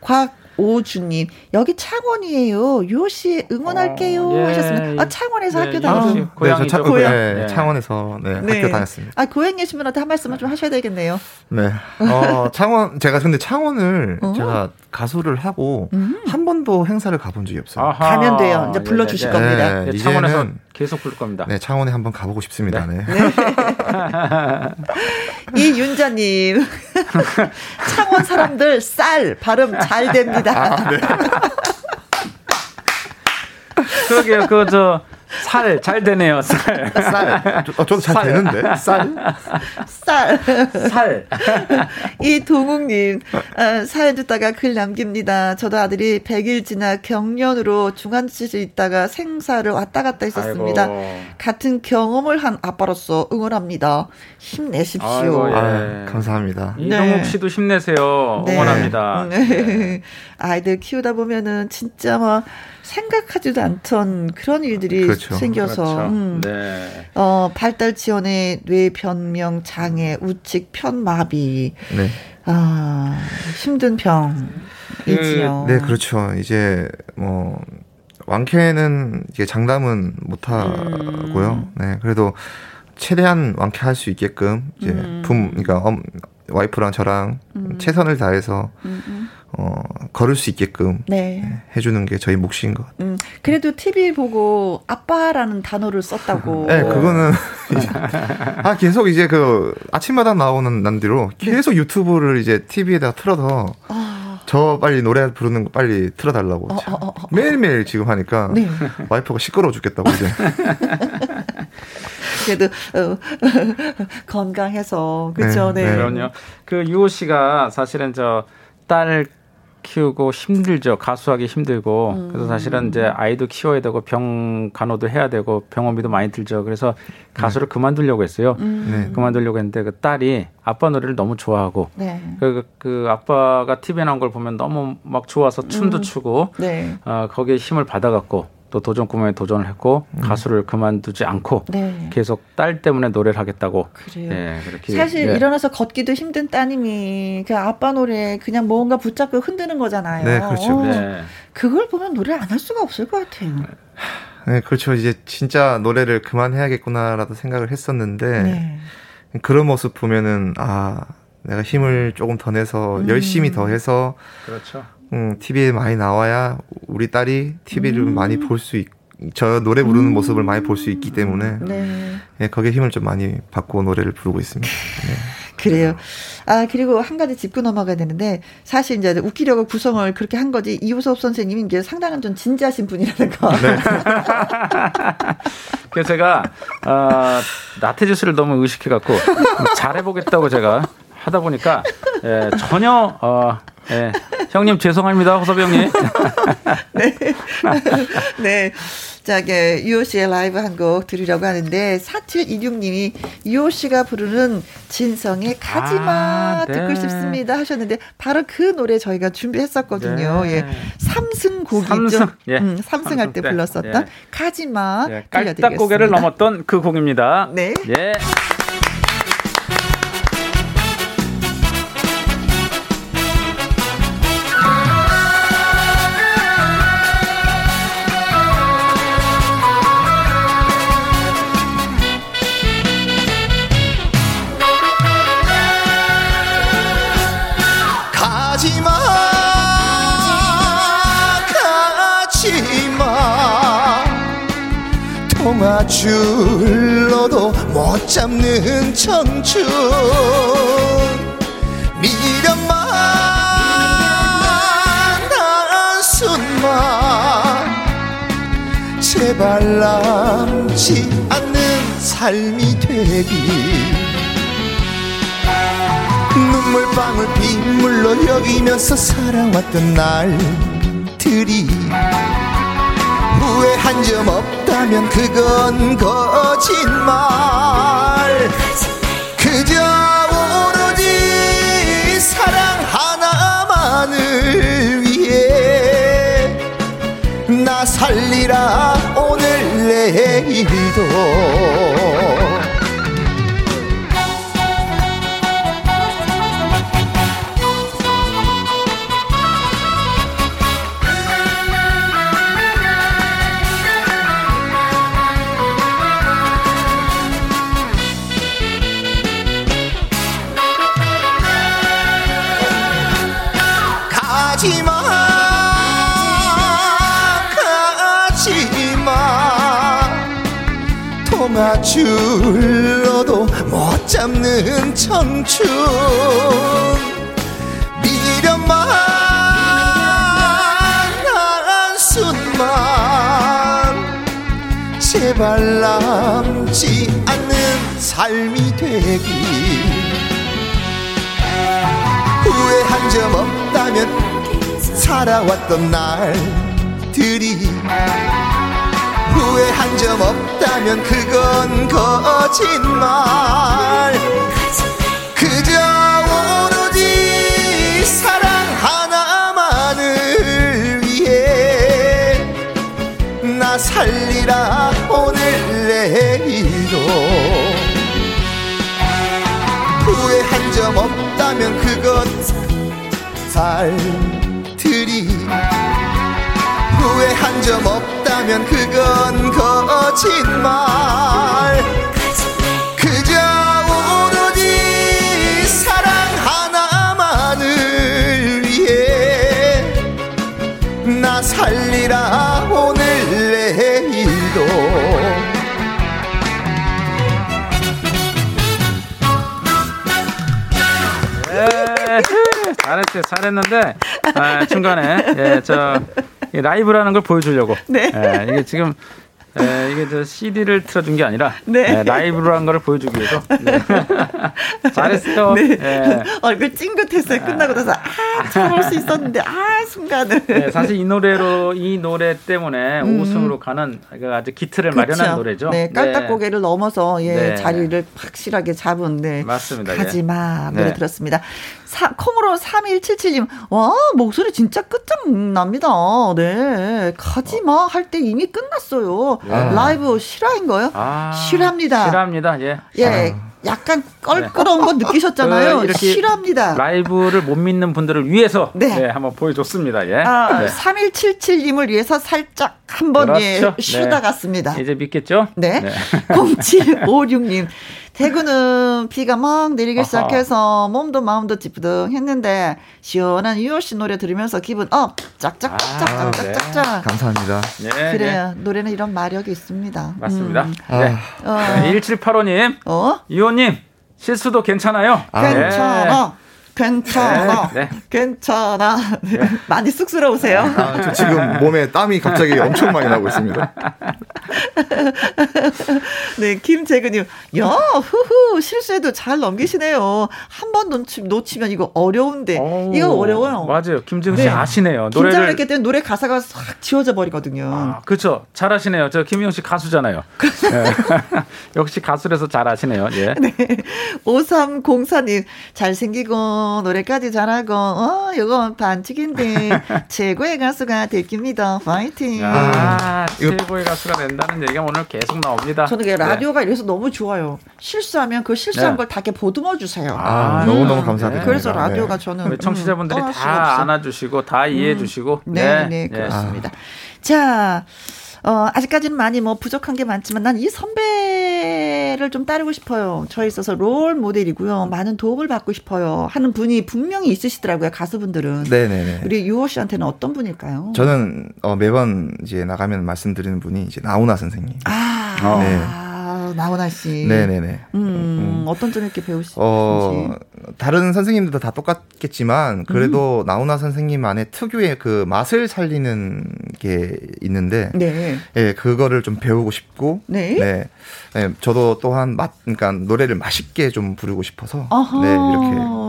곽 오주님 여기 창원이에요. 요시 응원할게요 어, 예, 하셨습니다. 아 창원에서 예, 학교 다니고 아, 고향 네, 차, 고향 네, 창원에서 네, 네, 학교 다녔습니다. 아 고향 계신 분한테 한 말씀만 좀 하셔야 되겠네요. 네. 어, 창원 제가 근데 창원을 어? 제가 가수를 하고 음. 한 번도 행사를 가본 적이 없어요. 아하. 가면 돼요. 이제 불러 주실 네, 네, 겁니다. 네, 창원에서 계속 부를 겁니다. 네, 창원에 한번 가보고 싶습니다. 네. 이 윤자님 창원 사람들 쌀 발음 잘 됩니다. 아, 네. 그러게요. 그저 살, 잘 되네요, 살. 쌀. 어, 저도 잘 살. 되는데. 쌀. 쌀. 살. 이 동욱님, 어, 사연 듣다가 글 남깁니다. 저도 아들이 100일 지나 경련으로 중환자실에 있다가 생사를 왔다 갔다 했었습니다. 아이고. 같은 경험을 한 아빠로서 응원합니다. 힘내십시오. 아이고, 예. 아, 감사합니다. 이동욱 네. 씨도 힘내세요. 네. 응원합니다. 네. 네. 아이들 키우다 보면은 진짜 뭐, 생각하지도 않던 그런 일들이 그렇죠. 생겨서 그렇죠. 음. 네. 어, 발달 지원의 뇌 변명 장애, 우측 편마비. 네. 아, 힘든 병이지요. 그, 네, 그렇죠. 이제 뭐 완쾌는 이게 장담은 못 하고요. 음. 네. 그래도 최대한 완쾌할 수 있게끔 이제 음. 부 그러니까 엄, 와이프랑 저랑 음. 최선을 다해서 음, 음. 어, 걸을 수 있게끔 네. 네. 해주는 게 저희 몫인 것 같아요. 음, 그래도 TV 보고 아빠라는 단어를 썼다고. 네, 그거는 아 계속 이제 그 아침마다 나오는 난뒤로 네. 계속 네. 유튜브를 이제 TV에다 틀어서 아... 저 빨리 노래 부르는 거 빨리 틀어달라고 어, 어, 어, 어, 매일매일 지금 하니까 네. 와이프가 시끄러워 죽겠다고 이제. 그래도 어, 건강해서 그렇죠. 네, 네. 그럼요. 그 유호 씨가 사실은 저 딸 키우고 힘들죠. 가수하기 힘들고. 음. 그래서 사실은 이제 아이도 키워야 되고 병 간호도 해야 되고 병원비도 많이 들죠. 그래서 가수를 네. 그만두려고 했어요. 음. 네. 그만두려고 했는데 그 딸이 아빠 노래를 너무 좋아하고 네. 그, 그 아빠가 TV에 나온 걸 보면 너무 막 좋아서 춤도 음. 추고 네. 어, 거기에 힘을 받아갖고 또 도전 꿈에 도전을 했고 음. 가수를 그만두지 않고 네. 계속 딸 때문에 노래를 하겠다고. 그래요. 네, 그렇게 사실 네. 일어나서 걷기도 힘든 따님이 그 아빠 노래 그냥 뭔가 붙잡고 흔드는 거잖아요. 네, 그렇죠. 네. 그걸 보면 노래 안 할 수가 없을 것 같아요. 네, 그렇죠. 이제 진짜 노래를 그만해야겠구나라도 생각을 했었는데 네. 그런 모습 보면은 아 내가 힘을 조금 더 내서 음. 열심히 더 해서 그렇죠. 음, TV에 많이 나와야 우리 딸이 TV를 음. 많이 볼 수 있, 저 노래 부르는 음. 모습을 많이 볼 수 있기 때문에 네. 예, 거기에 힘을 좀 많이 받고 노래를 부르고 있습니다. 네. 그래요. 아, 그리고 한 가지 짚고 넘어가야 되는데, 사실 이제 웃기려고 구성을 그렇게 한 거지, 이호섭 선생님이 이제 상당한 좀 진지하신 분이라는 거. 네. 그래서 제가, 어, 나태주 씨를 너무 의식해 갖고, 잘해보겠다고 제가 하다 보니까, 예, 전혀, 어, 예. 형님 죄송합니다. 호섭이 형님. 네. 네. 자, 게 유호 씨의 라이브 한 곡 들으려고 하는데 4726님이 유호 씨가 부르는 진성의 가지마 아, 네. 듣고 싶습니다 하셨는데 바로 그 노래 저희가 준비했었거든요. 네. 예. 삼승 곡이죠. 삼승, 예. 음, 삼승 할때 불렀었던 예. 가지마 예. 깔딱 고개를 넘었던 그 곡입니다. 네. 예. 줄로도 못 잡는 청춘. 미련만 단순만 제발 남지 않는 삶이 되길 눈물방울 빗물로 여기면서 살아왔던 날들이 후회한 점 없다면 그건 거짓말. 그저 오로지 사랑 하나만을 위해 나 살리라 오늘 내일도 줄로도 못 잡는 청춘. 미련만 한 순만 제발 남지 않는 삶이 되길 후회한 점 없다면 살아왔던 날들이 후회한 점 없다면 그건 거짓말. 그저 오로지 사랑 하나만을 위해 나 살리라 오늘 내일도. 후회한 점 없다면 그건 살들이. 후회한 점 없 다면 그건 거짓말 그저 오로지 사랑 하나만을 위해 나 살리라 오늘 내일도 예, 잘했어요. 잘했는데 아, 중간에 예, 저 라이브라는 걸 보여주려고. 네. 예, 이게 지금 에, 이게 저 CD를 틀어준 게 아니라 네. 에, 라이브로 한 거를 보여주기 위해서 네. 잘했어요. 네. 예. 얼굴 찡긋했어요. 끝나고 나서 아 참을 수 있었는데 아 순간을. 네, 사실 이 노래로 이 노래 때문에 음. 우승으로 가는 아주 기틀을 그렇죠. 마련한 노래죠. 네, 깔딱 고개를 넘어서 예, 네. 자리를 확실하게 잡은 네. 맞습니다. 가지마 예. 노래 들었습니다. 사, 콩으로 3177님, 와, 목소리 진짜 끝장납니다. 네. 가지마 할 때 이미 끝났어요. 예. 라이브 실화인 거요? 아, 실화입니다. 실화입니다. 예. 예. 아. 약간 껄끄러운 거 느끼셨잖아요. 그 실합니다. 라이브를 못 믿는 분들을 위해서 네. 네 한번 보여줬습니다. 예. 아, 네. 3177님을 위해서 살짝 한번 예, 그렇죠. 예, 쉬다 네. 갔습니다. 이제 믿겠죠? 네. 네. 0756님. 대구는 비가 막 내리기 시작해서 몸도 마음도 찌뿌둥했는데 시원한 유호 씨 노래 들으면서 기분 up 짝짝짝짝짝짝짝 아, 네. 감사합니다. 네, 그래요. 네. 노래는 이런 마력이 있습니다. 맞습니다. 음. 네. 어. 1785님. 어? 유호님 실수도 괜찮아요. 아, 괜찮아. 괜찮아. 네, 네. 괜찮아. 네. 많이 쑥스러우세요? 아, 저 지금 몸에 땀이 갑자기 엄청 많이 나고 있습니다. 네, 김재근님. 야, 후후, 실수해도 잘 넘기시네요. 한번 놓치, 놓치 면 이거 어려운데. 오, 이거 어려워요. 맞아요. 김재근 씨 네. 아시네요. 노래를. 했기 때문에 노래 가사가 싹 지워져 버리거든요. 아, 그렇죠. 잘 하시네요. 저 김희영 씨 가수잖아요. 네. 역시 가수라서 잘 아시네요. 예. 네. 5304님, 잘생기고, 노래까지 잘하고, 어, 이거 반칙인데, 최고의 가수가 될 깁니다. 파이팅. 아, 최고의 가수가 된다는 얘기가 오늘 계속 나옵니다. 저는 네. 라디오가 이래서 너무 좋아요. 실수하면 그 실수한 네. 걸다 보듬어 주세요. 아, 음. 너무너무 감사드립니다. 그래서 라디오가 네. 저는. 우리 청취자분들이 음, 다 안아 주시고, 다 이해해 주시고. 음. 네, 네, 네, 그렇습니다. 아. 자, 어, 아직까지는 많이 뭐 부족한 게 많지만 난 이 선배를 좀 따르고 싶어요. 저에 있어서 롤 모델이고요. 많은 도움을 받고 싶어요. 하는 분이 분명히 있으시더라고요. 가수분들은. 네네네. 우리 유호 씨한테는 어떤 분일까요? 저는 어, 매번 이제 나가면 말씀드리는 분이 이제 나훈아 선생님. 아. 네. 나훈아 씨. 네네네. 음, 음. 어떤 점 이렇게 배우시는지. 어, 다른 선생님들도 다 똑같겠지만 그래도 음. 나훈아 선생님만의 특유의 그 맛을 살리는 게 있는데, 네. 예, 그거를 좀 배우고 싶고, 네. 네. 네 저도 또한 맛, 그러니까 노래를 맛있게 좀 부르고 싶어서, 아하. 네 이렇게.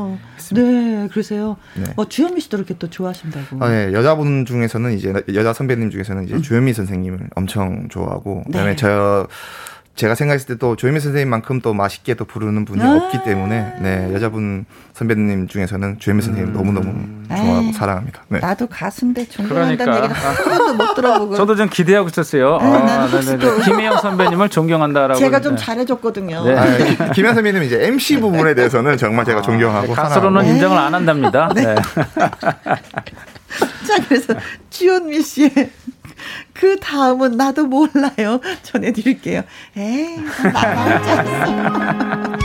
네, 그러세요. 네. 어, 주현미 씨도 이렇게 또 좋아하신다고. 아, 네, 여자분 중에서는 이제 여자 선배님 중에서는 이제 음. 주현미 선생님을 엄청 좋아하고, 그다음에 네. 저 제가 생각했을 때 또 조현미 선생님만큼 또 맛있게 또 부르는 분이 아~ 없기 때문에 네 여자분 선배님 중에서는 조현미 선생님 음~ 너무 너무 좋아하고 에이, 사랑합니다. 네. 나도 가수인데 존경한다는 그러니까. 얘기는 한 번도 못 들어보고. 저도 좀 기대하고 있었어요. 아, 네네네. 김혜영 선배님을 존경한다라고. 제가 좀 네. 잘해줬거든요. 네. 아, 김혜영 선배님 이제 MC 부분에 대해서는 정말 제가 존경하고 아, 가수로는 사랑하고. 인정을 안 한답니다. 네. 네. 자 그래서 주현미 씨의 그 다음은 나도 몰라요. 전해드릴게요. 에이, 않어.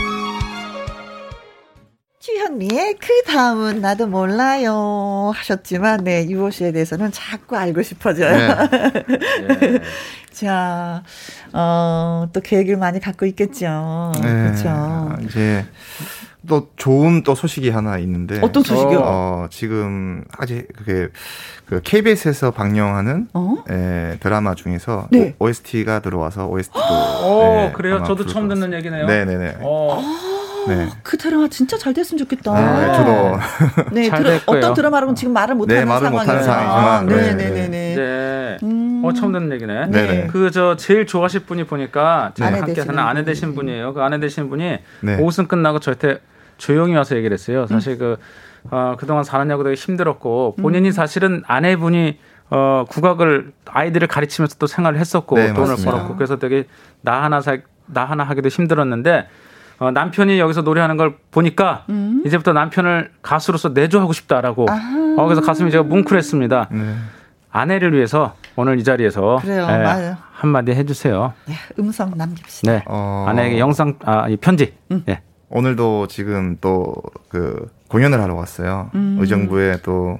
주현미의 그 다음은 나도 몰라요 하셨지만 네 유호 씨에 대해서는 자꾸 알고 싶어져요. 네. 자, 어, 또 계획을 많이 갖고 있겠죠. 네. 그렇죠. 이제 또 좋은 또 소식이 하나 있는데 어떤 소식이요? 어, 지금 아직 그게 그 KBS에서 방영하는 어? 에, 드라마 중에서 네. OST가 들어와서 OST도 오, 네, 그래요? 저도 처음 듣는 얘기네요. 네네네. 어. 네. 그 드라마 진짜 잘 됐으면 좋겠다. 네, 저도. 네, 들어, 어떤 드라마라고 지금 말을 못하는 네, 말을 상황이지만. 아, 네, 네, 네, 네. 네. 음. 어, 처음 듣는 얘기네. 네. 그저 제일 좋아하실 분이 보니까 제 함께 사는 아내 되신 분이에요. 그 아내 되신 분이 네. 오승 끝나고 저한테 조용히 와서 얘기를 했어요. 사실 음. 그 어, 그동안 사느냐고 되게 힘들었고 본인이 음. 사실은 아내분이 어, 국악을 아이들을 가르치면서 또 생활을 했었고 네, 돈을 맞습니다. 벌었고 그래서 되게 나 하나 살, 나 하나 하기도 힘들었는데 어, 남편이 여기서 노래하는 걸 보니까 음. 이제부터 남편을 가수로서 내조하고 싶다라고 어, 그래서 가슴이 제가 뭉클했습니다. 네. 아내를 위해서 오늘 이 자리에서 그래요, 예, 한마디 해주세요. 네, 음성 남깁시다. 네, 어... 아내에게 영상 아 편지. 음. 예. 오늘도 지금 또 그 공연을 하러 왔어요. 음. 의정부에 또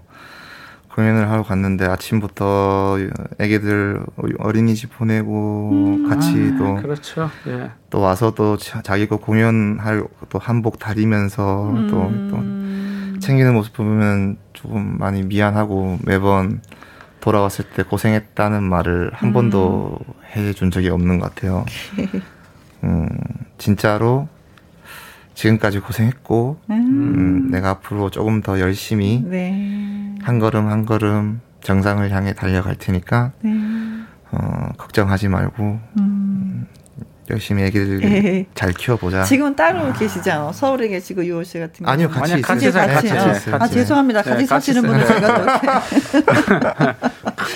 공연을 하러 갔는데 아침부터 애기들 어린이집 보내고 음. 같이 아, 또 그렇죠. 예. 또 와서 또 자기 거 공연할 또 한복 다리면서 음. 또, 또 챙기는 모습 보면 조금 많이 미안하고 매번 돌아왔을 때 고생했다는 말을 한 음. 번도 해준 적이 없는 것 같아요. 음, 진짜로 지금까지 고생했고 음. 음, 내가 앞으로 조금 더 열심히 네. 한 걸음 한 걸음 정상을 향해 달려갈 테니까 네. 어, 걱정하지 말고 음. 열심히 애기들 잘 키워보자. 지금은 따로 아. 계시죠? 서울에 계시고 유호 씨 같은 거. 아니요, 같이 있어요. 같이, 같이, 같이, 같이 있어요. 아, 죄송합니다. 같이 네, 사시는 분을 제가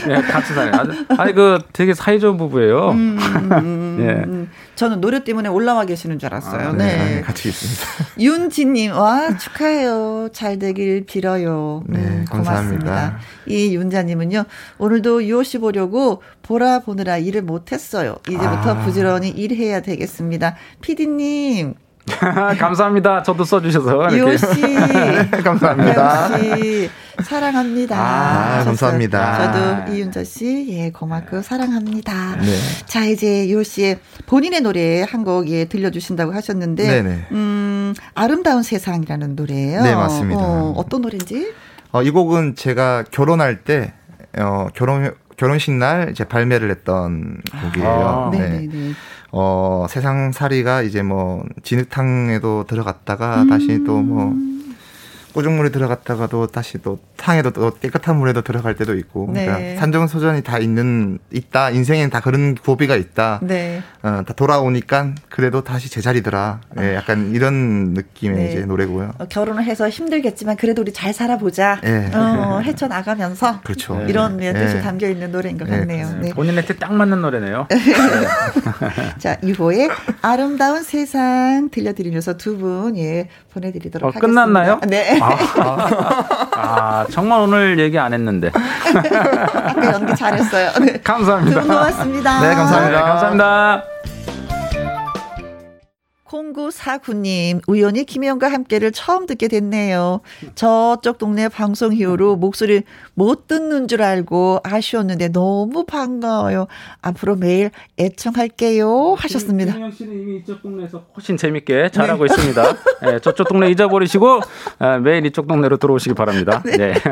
네, 같이 살아요. 아니, 그 되게 사이좋은 부부예요. 음, 음, 음, 예. 저는 노래 때문에 올라와 계시는 줄 알았어요. 아, 네. 네. 같이 있습니다. 윤지님, 와, 축하해요. 잘 되길 빌어요. 네, 음, 감사합니다. 이 윤자님은요, 오늘도 유호 씨 보려고 보라 보느라 일을 못했어요. 이제부터 아. 부지런히 일해야 되겠습니다. 피디님, 감사합니다. 저도 써주셔서. 이호 씨. 감사합니다. 역시 사랑합니다. 아, 감사합니다. 저도 이윤자 씨, 예, 고맙고 사랑합니다. 네. 자, 이제 이호 씨의 본인의 노래 한 곡 예, 들려주신다고 하셨는데, 네네. 음, 아름다운 세상이라는 노래예요. 네, 맞습니다. 어, 어떤 노래인지? 어, 이 곡은 제가 결혼할 때, 어, 결혼, 결혼식 날 이제 발매를 했던 곡이에요. 아, 네. 네네네. 어, 세상 살이가 이제 뭐 진흙탕에도 들어갔다가 음. 다시 또뭐 꼬죽물에 들어갔다가도 다시 또 탕에도 또 깨끗한 물에도 들어갈 때도 있고 네. 그러니까 산정 소전이 다 있는 있다 인생엔 다 그런 고비가 있다 네. 어, 다 돌아오니까 그래도 다시 제자리더라 예, 약간 이런 느낌의 네. 이제 노래고요 어, 결혼을 해서 힘들겠지만 그래도 우리 잘 살아보자 네. 어, 헤쳐나가면서 그렇죠. 이런 네. 뜻이 담겨 있는 노래인 것 같네요 네. 본인한테 딱 맞는 노래네요 자 이호의 아름다운 세상 들려드리면서 두 분 예, 보내드리도록 어, 하겠습니다 끝났나요? 네 아, 아, 아, 정말 오늘 얘기 안 했는데. 아까 연기 잘했어요. 네. 감사합니다. 두 분 고맙습니다. 네, 감사합니다. 네, 감사합니다. 0949님, 우연히 김혜영과 함께를 처음 듣게 됐네요. 저쪽 동네 방송 이후로 목소리 못 듣는 줄 알고 아쉬웠는데 너무 반가워요. 앞으로 매일 애청할게요. 하셨습니다. 김혜영 씨는 이미 이쪽 동네에서 훨씬 재밌게 잘하고 네. 있습니다. 네, 저쪽 동네 잊어버리시고 아, 매일 이쪽 동네로 들어오시기 바랍니다. 네. 네.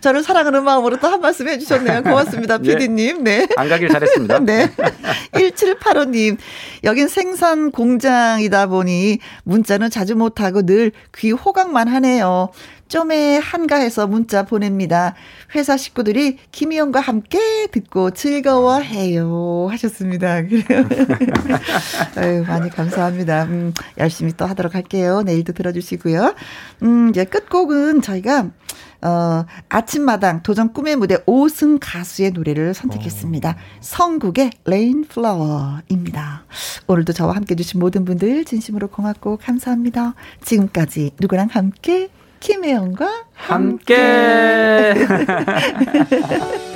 저를 사랑하는 마음으로 또 한 말씀 해주셨네요. 고맙습니다. 피디님. 네. 안 가길 잘했습니다. 네. 1785님, 여긴 생산 공장이다 보니 문자는 자주 못하고 늘 귀 호강만 하네요. 좀에 한가해서 문자 보냅니다. 회사 식구들이 김희영과 함께 듣고 즐거워해요. 하셨습니다. 그래요. 아유, 많이 감사합니다. 음, 열심히 또 하도록 할게요. 내일도 들어주시고요. 음, 이제 끝곡은 저희가 어, 아침마당 도전 꿈의 무대 5승 가수의 노래를 선택했습니다. 오. 성국의 Rain Flower입니다. 오늘도 저와 함께 해주신 모든 분들 진심으로 고맙고 감사합니다. 지금까지 누구랑 함께 김혜영과 함께. 함께.